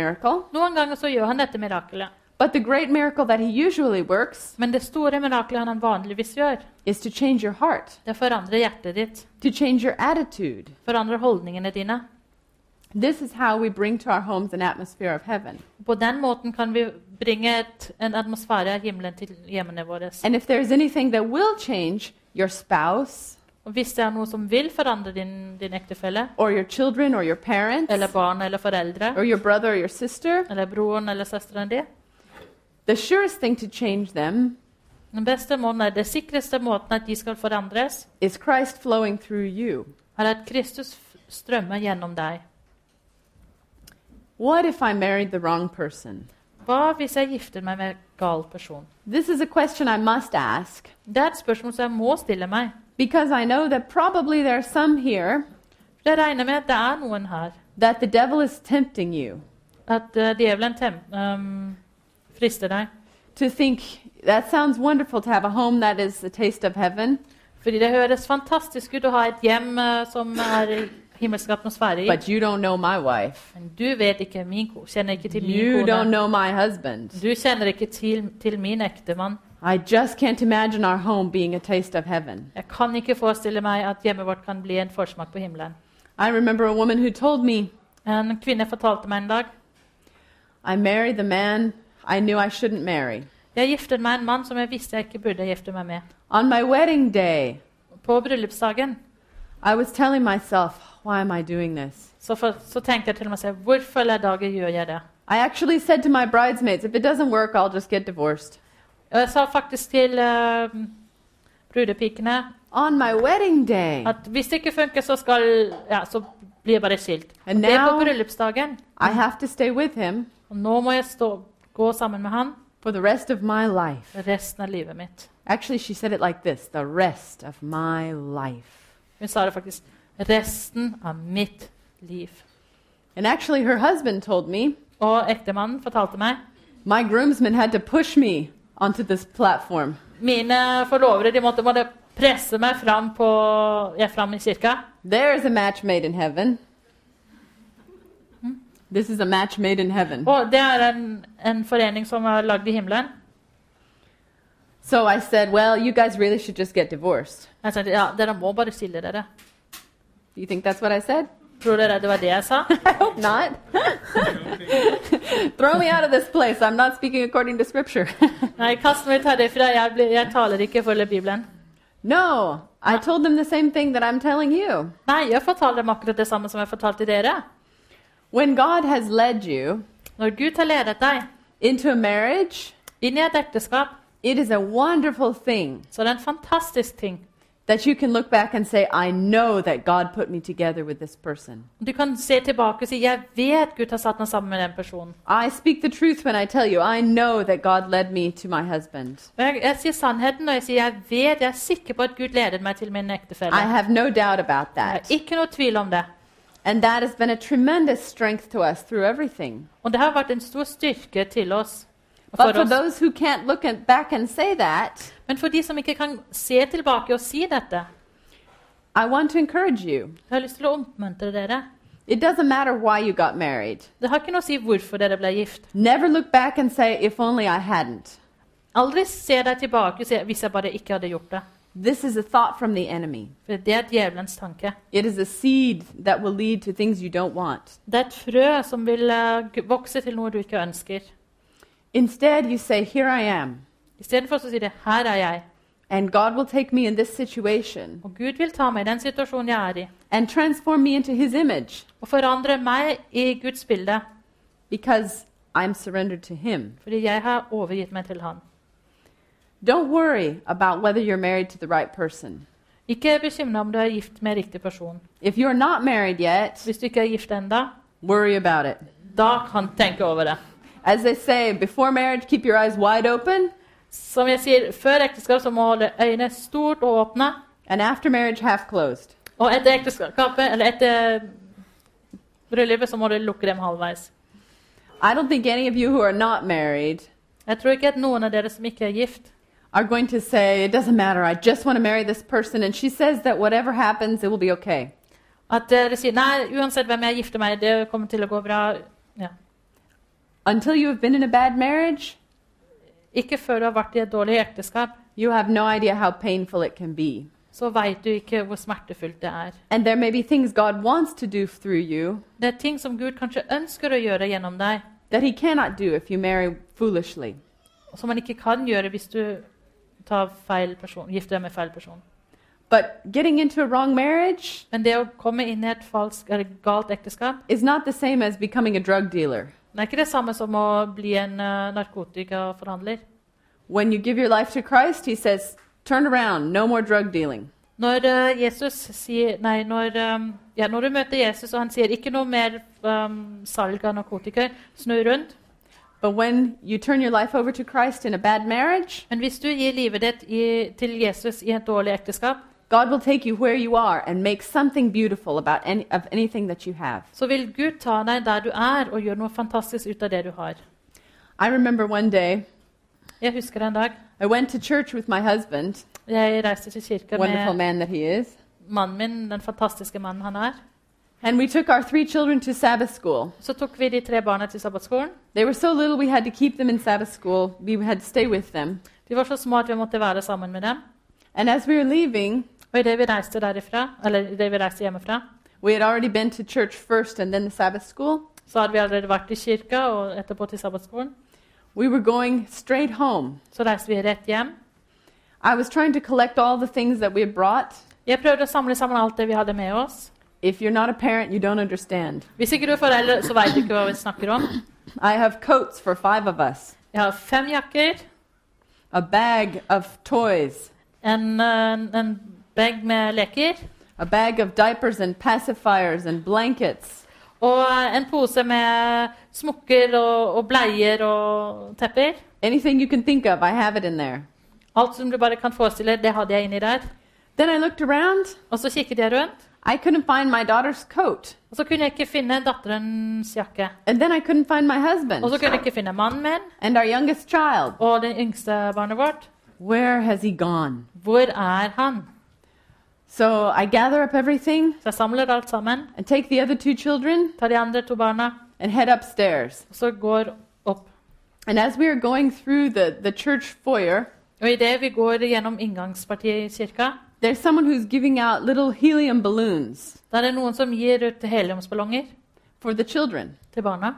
Noen ganger så gjør han dette mirakelet. but the great miracle that He usually works Men det store miraklet han vanligvis gjør, is to change your heart, det forandrer hjertet ditt. to change your attitude. Forandrer holdningene dine. This is how we bring to our homes an atmosphere of heaven. På den måten kan vi bringe et, en atmosfære av himmelen til hjemmene våre. And if there's anything that will change your spouse, Og hvis det er noe som vil forandre din, din ektefelle, or your children or your parents eller barn eller foreldre, or your brother or your sister, eller broren eller søsteren din the surest thing to change them Den beste måten er, det sikreste måten at de skal forandres, is Christ flowing through you. er at Kristus strømmer gjennom deg. What if I married the wrong person? Hva hvis jeg gifter meg med gal person? This is a question I must ask Det er et spørsmål som jeg må stille meg. because I know that probably there are some here jeg regner med at det er noen her. that the devil is tempting you At uh, djevelen tem um, frister deg. to think that sounds wonderful to have a home that is a taste of heaven, Fordi det høres fantastisk ut å ha et hjem uh, som er himmelsk atmosfære i. but you don't know my wife. Men du vet ikke min ko kjenner ikke til min You don't kone. know my husband. Du kjenner ikke til, til min ektemann. I just can't imagine our home being a taste of heaven. Jeg kan ikke forestille meg at hjemmet vårt kan bli en forsmak på himmelen. I remember a woman who told me, En kvinne fortalte meg en dag I married the man I knew I shouldn't marry. jeg giftet meg en mann som jeg visste jeg ikke burde gifte meg med. On my wedding day, På bryllupsdagen I was telling myself, why am I doing this? så, for, så tenkte jeg til meg selv hvorfor i dag gjør jeg det? I actually said to my bridesmaids, if it doesn't work, I'll just get divorced. Og jeg sa faktisk til uh, brudepikene On my wedding day, at hvis det ikke funker, så, skal, ja, så blir jeg bare skilt. Og And det er på now- bryllupsdagen. I have to stay with him Og nå må jeg stå, gå sammen med han for the rest of my life. resten av livet mitt. Actually, she said it like this the rest of my life. Hun sa det faktisk. Resten av mitt liv. And actually, her husband told me Og ektemannen fortalte meg my groomsmen had to push me onto this platform. Mine forlovere de måtte, måtte presse meg fram, på, ja, fram i kirka. There's a match made in heaven. This is a match made in heaven. Og det er en, en forening som er lagd i himmelen. So I said, Well, you guys really should just get divorced. Jeg sa ja, dere må bare skille dere. You think that's what I said? Tror dere det var det jeg sa? I hope not. Throw me out of this place. I'm not speaking according to Scripture. Nei, kast meg ut herifra. Jeg, blir- jeg taler ikke for Bibelen. no, I told them the same thing that I'm telling you. Nei, jeg fortalte dem akkurat det samme som jeg fortalte dere. When God has led you Når Gud har ledet deg into a marriage, inn i et ekteskap, it is a wonderful thing så er det en fantastisk ting. That you can look back and say, I know that God put me together with this person. Du kan se tilbake og si 'Jeg vet Gud har satt meg sammen med den personen'. I speak the truth when I tell you, I know that God led me to my husband. Jeg, jeg sier sannheten når jeg sier 'jeg vet, jeg er sikker på at Gud ledet meg til min ektefelle'. I have no doubt about Jeg har that. ikke noe tvil om det. And that has been a tremendous strength to us through everything. Og det har vært en stor styrke til oss. But For for oss. those who can't look at, back and say that, Men for de som ikke kan se tilbake og si dette, I want to encourage you. jeg har lyst til å oppmuntre dere. It doesn't matter why you got married. Det har ikke noe å si hvorfor dere ble gift. Never look back and say, if only I hadn't. Aldri se deg tilbake og si 'hvis jeg bare ikke hadde gjort det'. This is a thought from the enemy. For det er djevelens tanke. It is a seed that will lead to things you don't want. Det er et frø som vil eh, vokse til noe du ikke ønsker. Instead, you say, Here I am. Istedenfor så sier det 'her er jeg'. And God will take me in this situation Og Gud vil ta meg i den situasjonen jeg er i, and transform me into His image og forandre meg i Guds bilde. because I'm surrendered to Him. Fordi jeg har overgitt meg til Han. Don't worry about whether you're married to the right person. Ikke bekymre om du er gift med riktig person. If you're not married yet, Hvis du ikke er gift enda, worry about it. da kan du tenke over det. As they say, before marriage, keep your eyes wide open, Som jeg sier, Før ekteskap så må holde øynene stort og åpne. and after marriage, half closed. Og etter ekteskapet, eller etter bryllupet, så må du lukke dem halvveis. I don't think any of you who are not married Jeg tror ikke at noen av dere som ikke er gift, are going to say, It doesn't matter, I just want to marry this person, and she says that whatever happens, it will be okay. at dere sier nei, uansett hvem jeg gifter meg, det kommer til å gå bra. Ja. Until you have been in a bad marriage, Ikke før du har vært i et dårlig ekteskap, you have no idea how painful it can be. så vet du ikke hvor smertefullt det er. And there may be things God wants to do through you Det er ting som Gud kanskje ønsker å gjøre gjennom deg, that He cannot do if you marry foolishly. som han ikke kan gjøre hvis du tar feil person, gifter deg med feil person. But getting into a wrong marriage Men det å komme inn i et falsk, eller galt ekteskap is not the same as becoming a drug dealer. Det er ikke det samme som å bli en uh, narkotikaforhandler. When you give your life to Christ, he says, turn around, no more drug dealing. Når, uh, Jesus sier, nei, når, um, ja, når du møter Jesus og han sier ikke noe mer um, salg av narkotika, snu rundt. But when you turn your life over to Christ in a bad marriage, Men hvis du gir livet ditt i, til Jesus i et dårlig ekteskap, God will take you where you are and make something beautiful about any, of anything that you have. så vil Gud ta deg der du er, og gjøre noe fantastisk ut av det du har. I remember one day Jeg husker en dag I went to church with my husband, jeg reiste til kirka wonderful med man that he is, mannen min, den fantastiske mannen han er. and we took our three children to Sabbath school. Så tok vi de tre barna til sabbatskolen. They were so little we had to keep them in Sabbath school. We had to stay with them. De var så små at vi måtte være sammen med dem. And as we were leaving, Og idet vi reiste derifra, eller i det vi reiste hjemmefra, we had already been to church first and then the Sabbath school. så hadde vi allerede vært i kirka og etterpå til sabbatskolen. We were going straight home. Så reiste vi rett hjem. I was trying to collect all the things that we had brought. Jeg prøvde å samle sammen alt det vi hadde med oss. If you're not a parent, you don't understand. Hvis ikke du er forelder, så vet du ikke hva vi snakker om. I have coats for five of us, Jeg har fem jakker, a bag of toys, en, en, en bag med leker a bag of diapers and pacifiers and blankets, og en pose med smokker og, og bleier og tepper. anything you can think of, I have it in there. Alt som du bare kan forestille, det hadde jeg inni der. Then I looked around. Og så kikket jeg rundt, I couldn't find my daughter's coat. og så kunne jeg ikke finne datterens jakke. And then I couldn't find my Og så husband kunne jeg ikke finne mannen min and our youngest child. og det yngste barnet vårt. Where has he gone? Hvor er han? So I gather up everything Så jeg samler alt sammen, and take the other two children tar de andre to barna, and head upstairs. og så går opp. And as we are going through the, the church foyer, Og vi går gjennom inngangspartiet i kirka, there's someone who's giving out little helium balloons er noen som gir ut heliumsballonger for the children. til barna.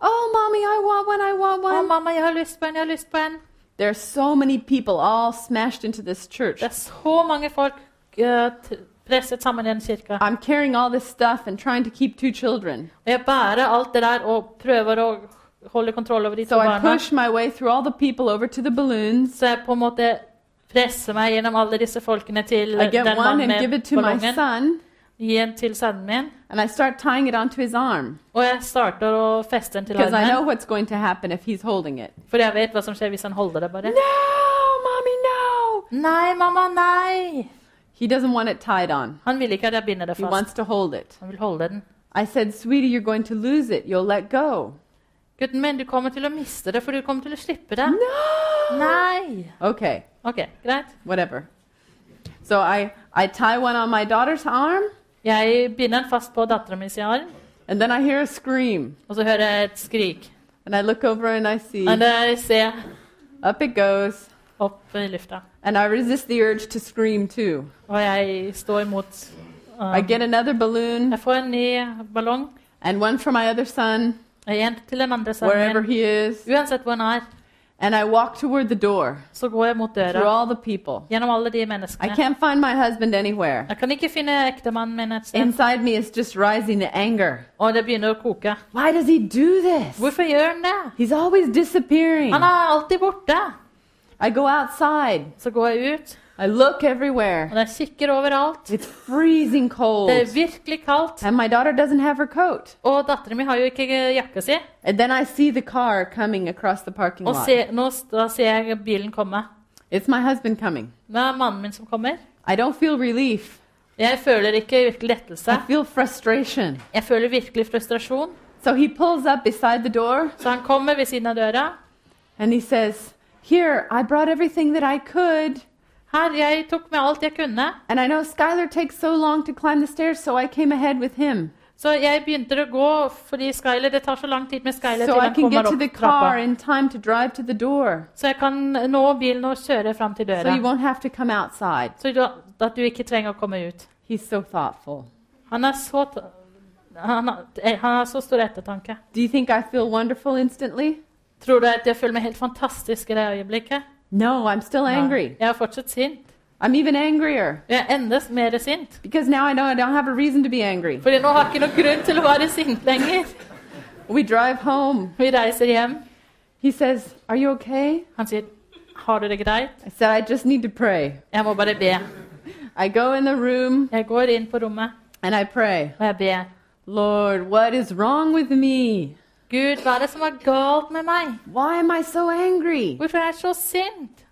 Oh, mommy, I want one, I want one. mamma, jeg har lyst på en, jeg har lyst på en. There's so many people all smashed into this church. Det er så mange folk presset sammen i en kirke. I'm carrying all this stuff and trying to keep two children. Jeg bærer alt det der og prøver å holde kontroll over de to So I barna. push my way through all the people over to the balloons. Så jeg på en måte presser meg gjennom alle disse folkene til I get den one and give med it to my ballongen. son, Gi en til sønnen min. and I start tying it onto his arm Og jeg starter å feste den til because I know what's going to happen if he's holding it. For jeg vet hva som skjer hvis han holder det bare. No, mommy, no! Nei, mamma, nei! He doesn't want it tied on. Han vil ikke at jeg binder det He fast. wants to hold it. Han vil holde den. I said, sweetie, you're going to lose it. You'll let go. Gutten min, du kommer til å miste det, for du kommer til å slippe det. No! Nei! Okay, Ok, greit. whatever. So I, I tie one on my daughter's arm, Jeg binder den fast på datteren min sin arm, and then I hear a scream. og så hører jeg et skrik. And I look over and I see Og der ser jeg up it goes. Opp i lufta. And I resist the urge to scream too. Og jeg står imot. I Um, get another balloon jeg får en ny ballong. and one for my other son, En til den andre wherever min. he is. Uansett hvor han er, And I walk toward the door så går jeg mot through døra. all the people. Gjennom alle de I menneskene. can't find my husband anywhere. Jeg kan ikke finne ektemannen min et sted. Inside me is just rising to anger. Og det begynner å koke. Why does he do this? Hvorfor gjør han det? He's always disappearing. Han er alltid borte. I go outside. Så går jeg ut, I look everywhere. og jeg kikker overalt. It's freezing cold. Det er virkelig kaldt. And my daughter doesn't have her coat. Og datteren min har jo ikke jakka si. And then I see the car coming across the parking Og se, nå da ser jeg bilen komme. It's my husband coming. Det er mannen min som kommer. I don't feel relief. Jeg føler ikke virkelig lettelse. I feel frustration. Jeg føler virkelig frustrasjon. So he pulls up beside the door Så han kommer ved siden av døra. and he says, Here, I brought everything that I could. Her, jeg tok med alt jeg kunne. And I know Skylar takes so long to climb the stairs, so I came ahead with him. Så jeg begynte å gå, fordi Skyler, det tar så lang tid med Skyler So til han kommer opp trappa. Så jeg kan nå bilen og kjøre fram til So døra. outside. Så du, at du ikke trenger å komme ut. So. Han er så, han har, eh, han har så stor ettertanke. Do you think I feel wonderful instantly? Tror du at jeg føler meg helt fantastisk i det øyeblikket? No, I'm still angry. Jeg er fortsatt sint. I'm even angrier Jeg er enda mer sint. because now I know I don't have a reason to be angry. Fordi nå har jeg ikke noen grunn til å være sint lenger. We drive home. Vi reiser hjem. He says, Are you okay? Han sier, 'Har du det greit?' I said, I just need to pray. Jeg må bare be. I go in the room Jeg går inn på rommet, and I pray, og jeg ber. Lord, what is wrong with me? Gud, hva er det som er galt med meg? Why am I so angry? Hvorfor er jeg så sint?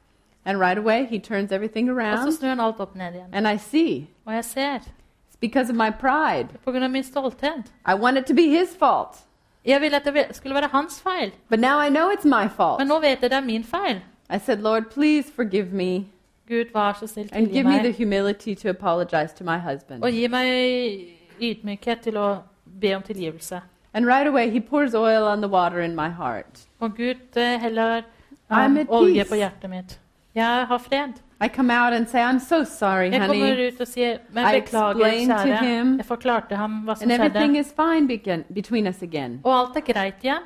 And right away, he turns everything Og så snur han alt opp ned igjen. and I see Og jeg ser, it's because of my pride. på grunn av min stolthet. I want it to be his fault. Jeg ville at det skulle være hans feil, But now I know it's my fault. men nå vet jeg det er min feil. I said, Lord, please forgive me Gud, vær så snill, and give meg. me the humility to apologize to my husband. Og gi meg ydmykhet til å be om tilgivelse. And right away, he pours oil on the water in my heart. Og Gud eh, heller I'm um, olje på hjertet mitt. Jeg har fred. I come out and say, I'm so sorry, Jeg kommer honey. ut og sier men I beklager, to kjære. him, Jeg forklarte ham hva som And everything skjedde. is fine begin, between us again. Og alt er greit igjen.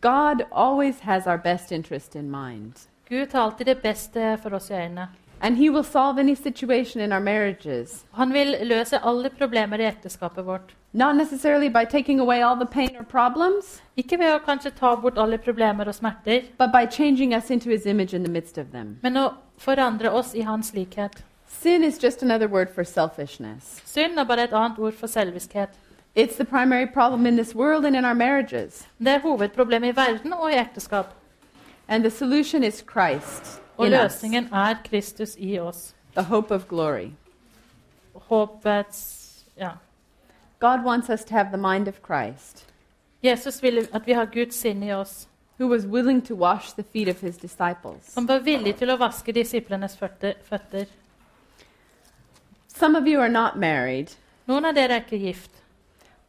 God always has our best interest in mind. Gud har alltid det beste for oss i øynene. And he will solve any situation in our marriages, Han vil løse alle problemer i ekteskapet vårt. not necessarily by taking away all the pain or problems, Ikke ved å kanskje ta bort alle problemer og smerter, but by changing us into his image in the midst of them. men å forandre oss i hans likhet. Sin is just another word for selfishness. Synd er bare et annet ord for selviskhet. It's the primary problem in this world and in our marriages. Det er hovedproblemet i verden og i ekteskap. And the solution is Christ Og løsningen er Kristus i oss. the hope of glory. Håpets Ja. God wants us to have the mind of Christ, Jesus vil at vi har Guds sinn i oss, who was willing to wash the feet of his disciples. som var villig til å vaske disiplenes føtter-. Some of you are not married, Noen av dere er ikke gift.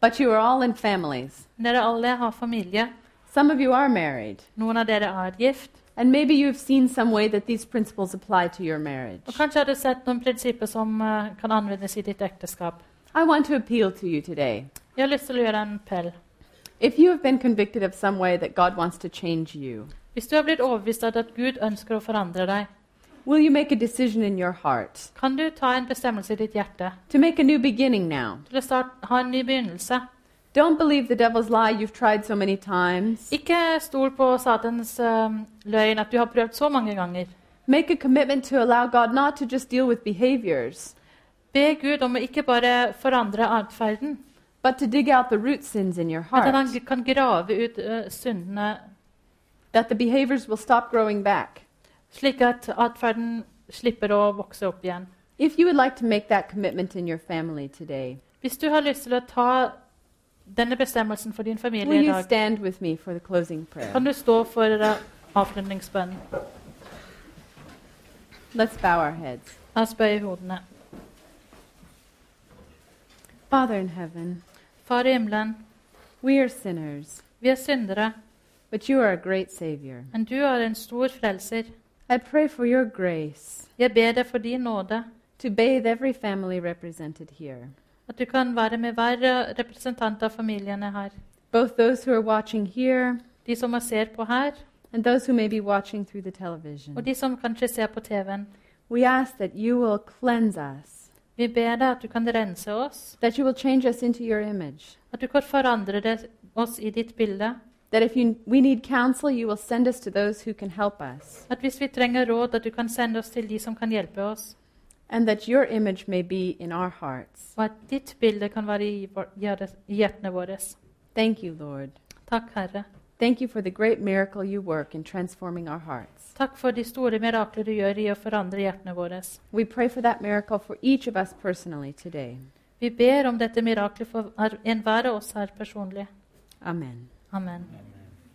but you are all in families. Dere alle har familie. Some of you are married, Noen av dere er gift. And maybe you've seen some way that these principles apply to your marriage. Og kanskje har du sett noen prinsipper som eh, kan anvendes i ditt ekteskap. I want to appeal to you today. Jeg har lyst til å gjøre en appell. If you have been convicted of some way that God wants to change you, Hvis du har blitt overbevist av at Gud ønsker å forandre deg, will you make a decision in your heart kan du ta en bestemmelse i ditt hjerte to make a new beginning now? til å ha en ny begynnelse. Don't believe the devil's lie you've tried so many times. Ikke stol på Satans eh, løgn at du har prøvd så mange ganger. Make a commitment to allow God not to just deal with behaviors, Be Gud om å ikke bare forandre atferden, but to dig out the root sins in your men at heart, han kan grave ut uh, syndene, that the behaviors will stop growing back. slik at atferden slipper å vokse opp igjen. If you would like to make that commitment in your family today, Hvis du har lyst til å ta denne bestemmelsen for din familie will i you dag, stand with me for the closing prayer? kan du stå for eh. Let's bow our heads. La oss bøye hodene. Father in heaven, Far i himmelen, we are sinners, vi er syndere, but you are a great Savior. men du er en stor frelser. I pray for your grace Jeg ber deg for din nåde, to bathe every family represented here, at du kan være med hver eh, representant av familiene her. both those who are watching here De som ser på her, and those who may be watching through the television. og de som kanskje ser på TV-en. We ask that you will cleanse us, Vi ber deg at du kan rense oss, that you will change us into your image, at du kan forandre det, oss i ditt bilde. that if you, we need counsel, you will send us to those who can help us, At hvis vi trenger råd, at du kan sende oss til de som kan hjelpe oss. And that your image may be in our hearts. Og at ditt bilde kan være i hjertene våre. Thank you, Lord. Takk, Herre. Thank you for the great miracle you work in transforming our hearts. Takk for de store mirakler du gjør i å forandre hjertene våre. We pray for that miracle for each of us personally today. Vi ber om dette miraklet for hver- enhver av oss her personlig. Amen. Amen.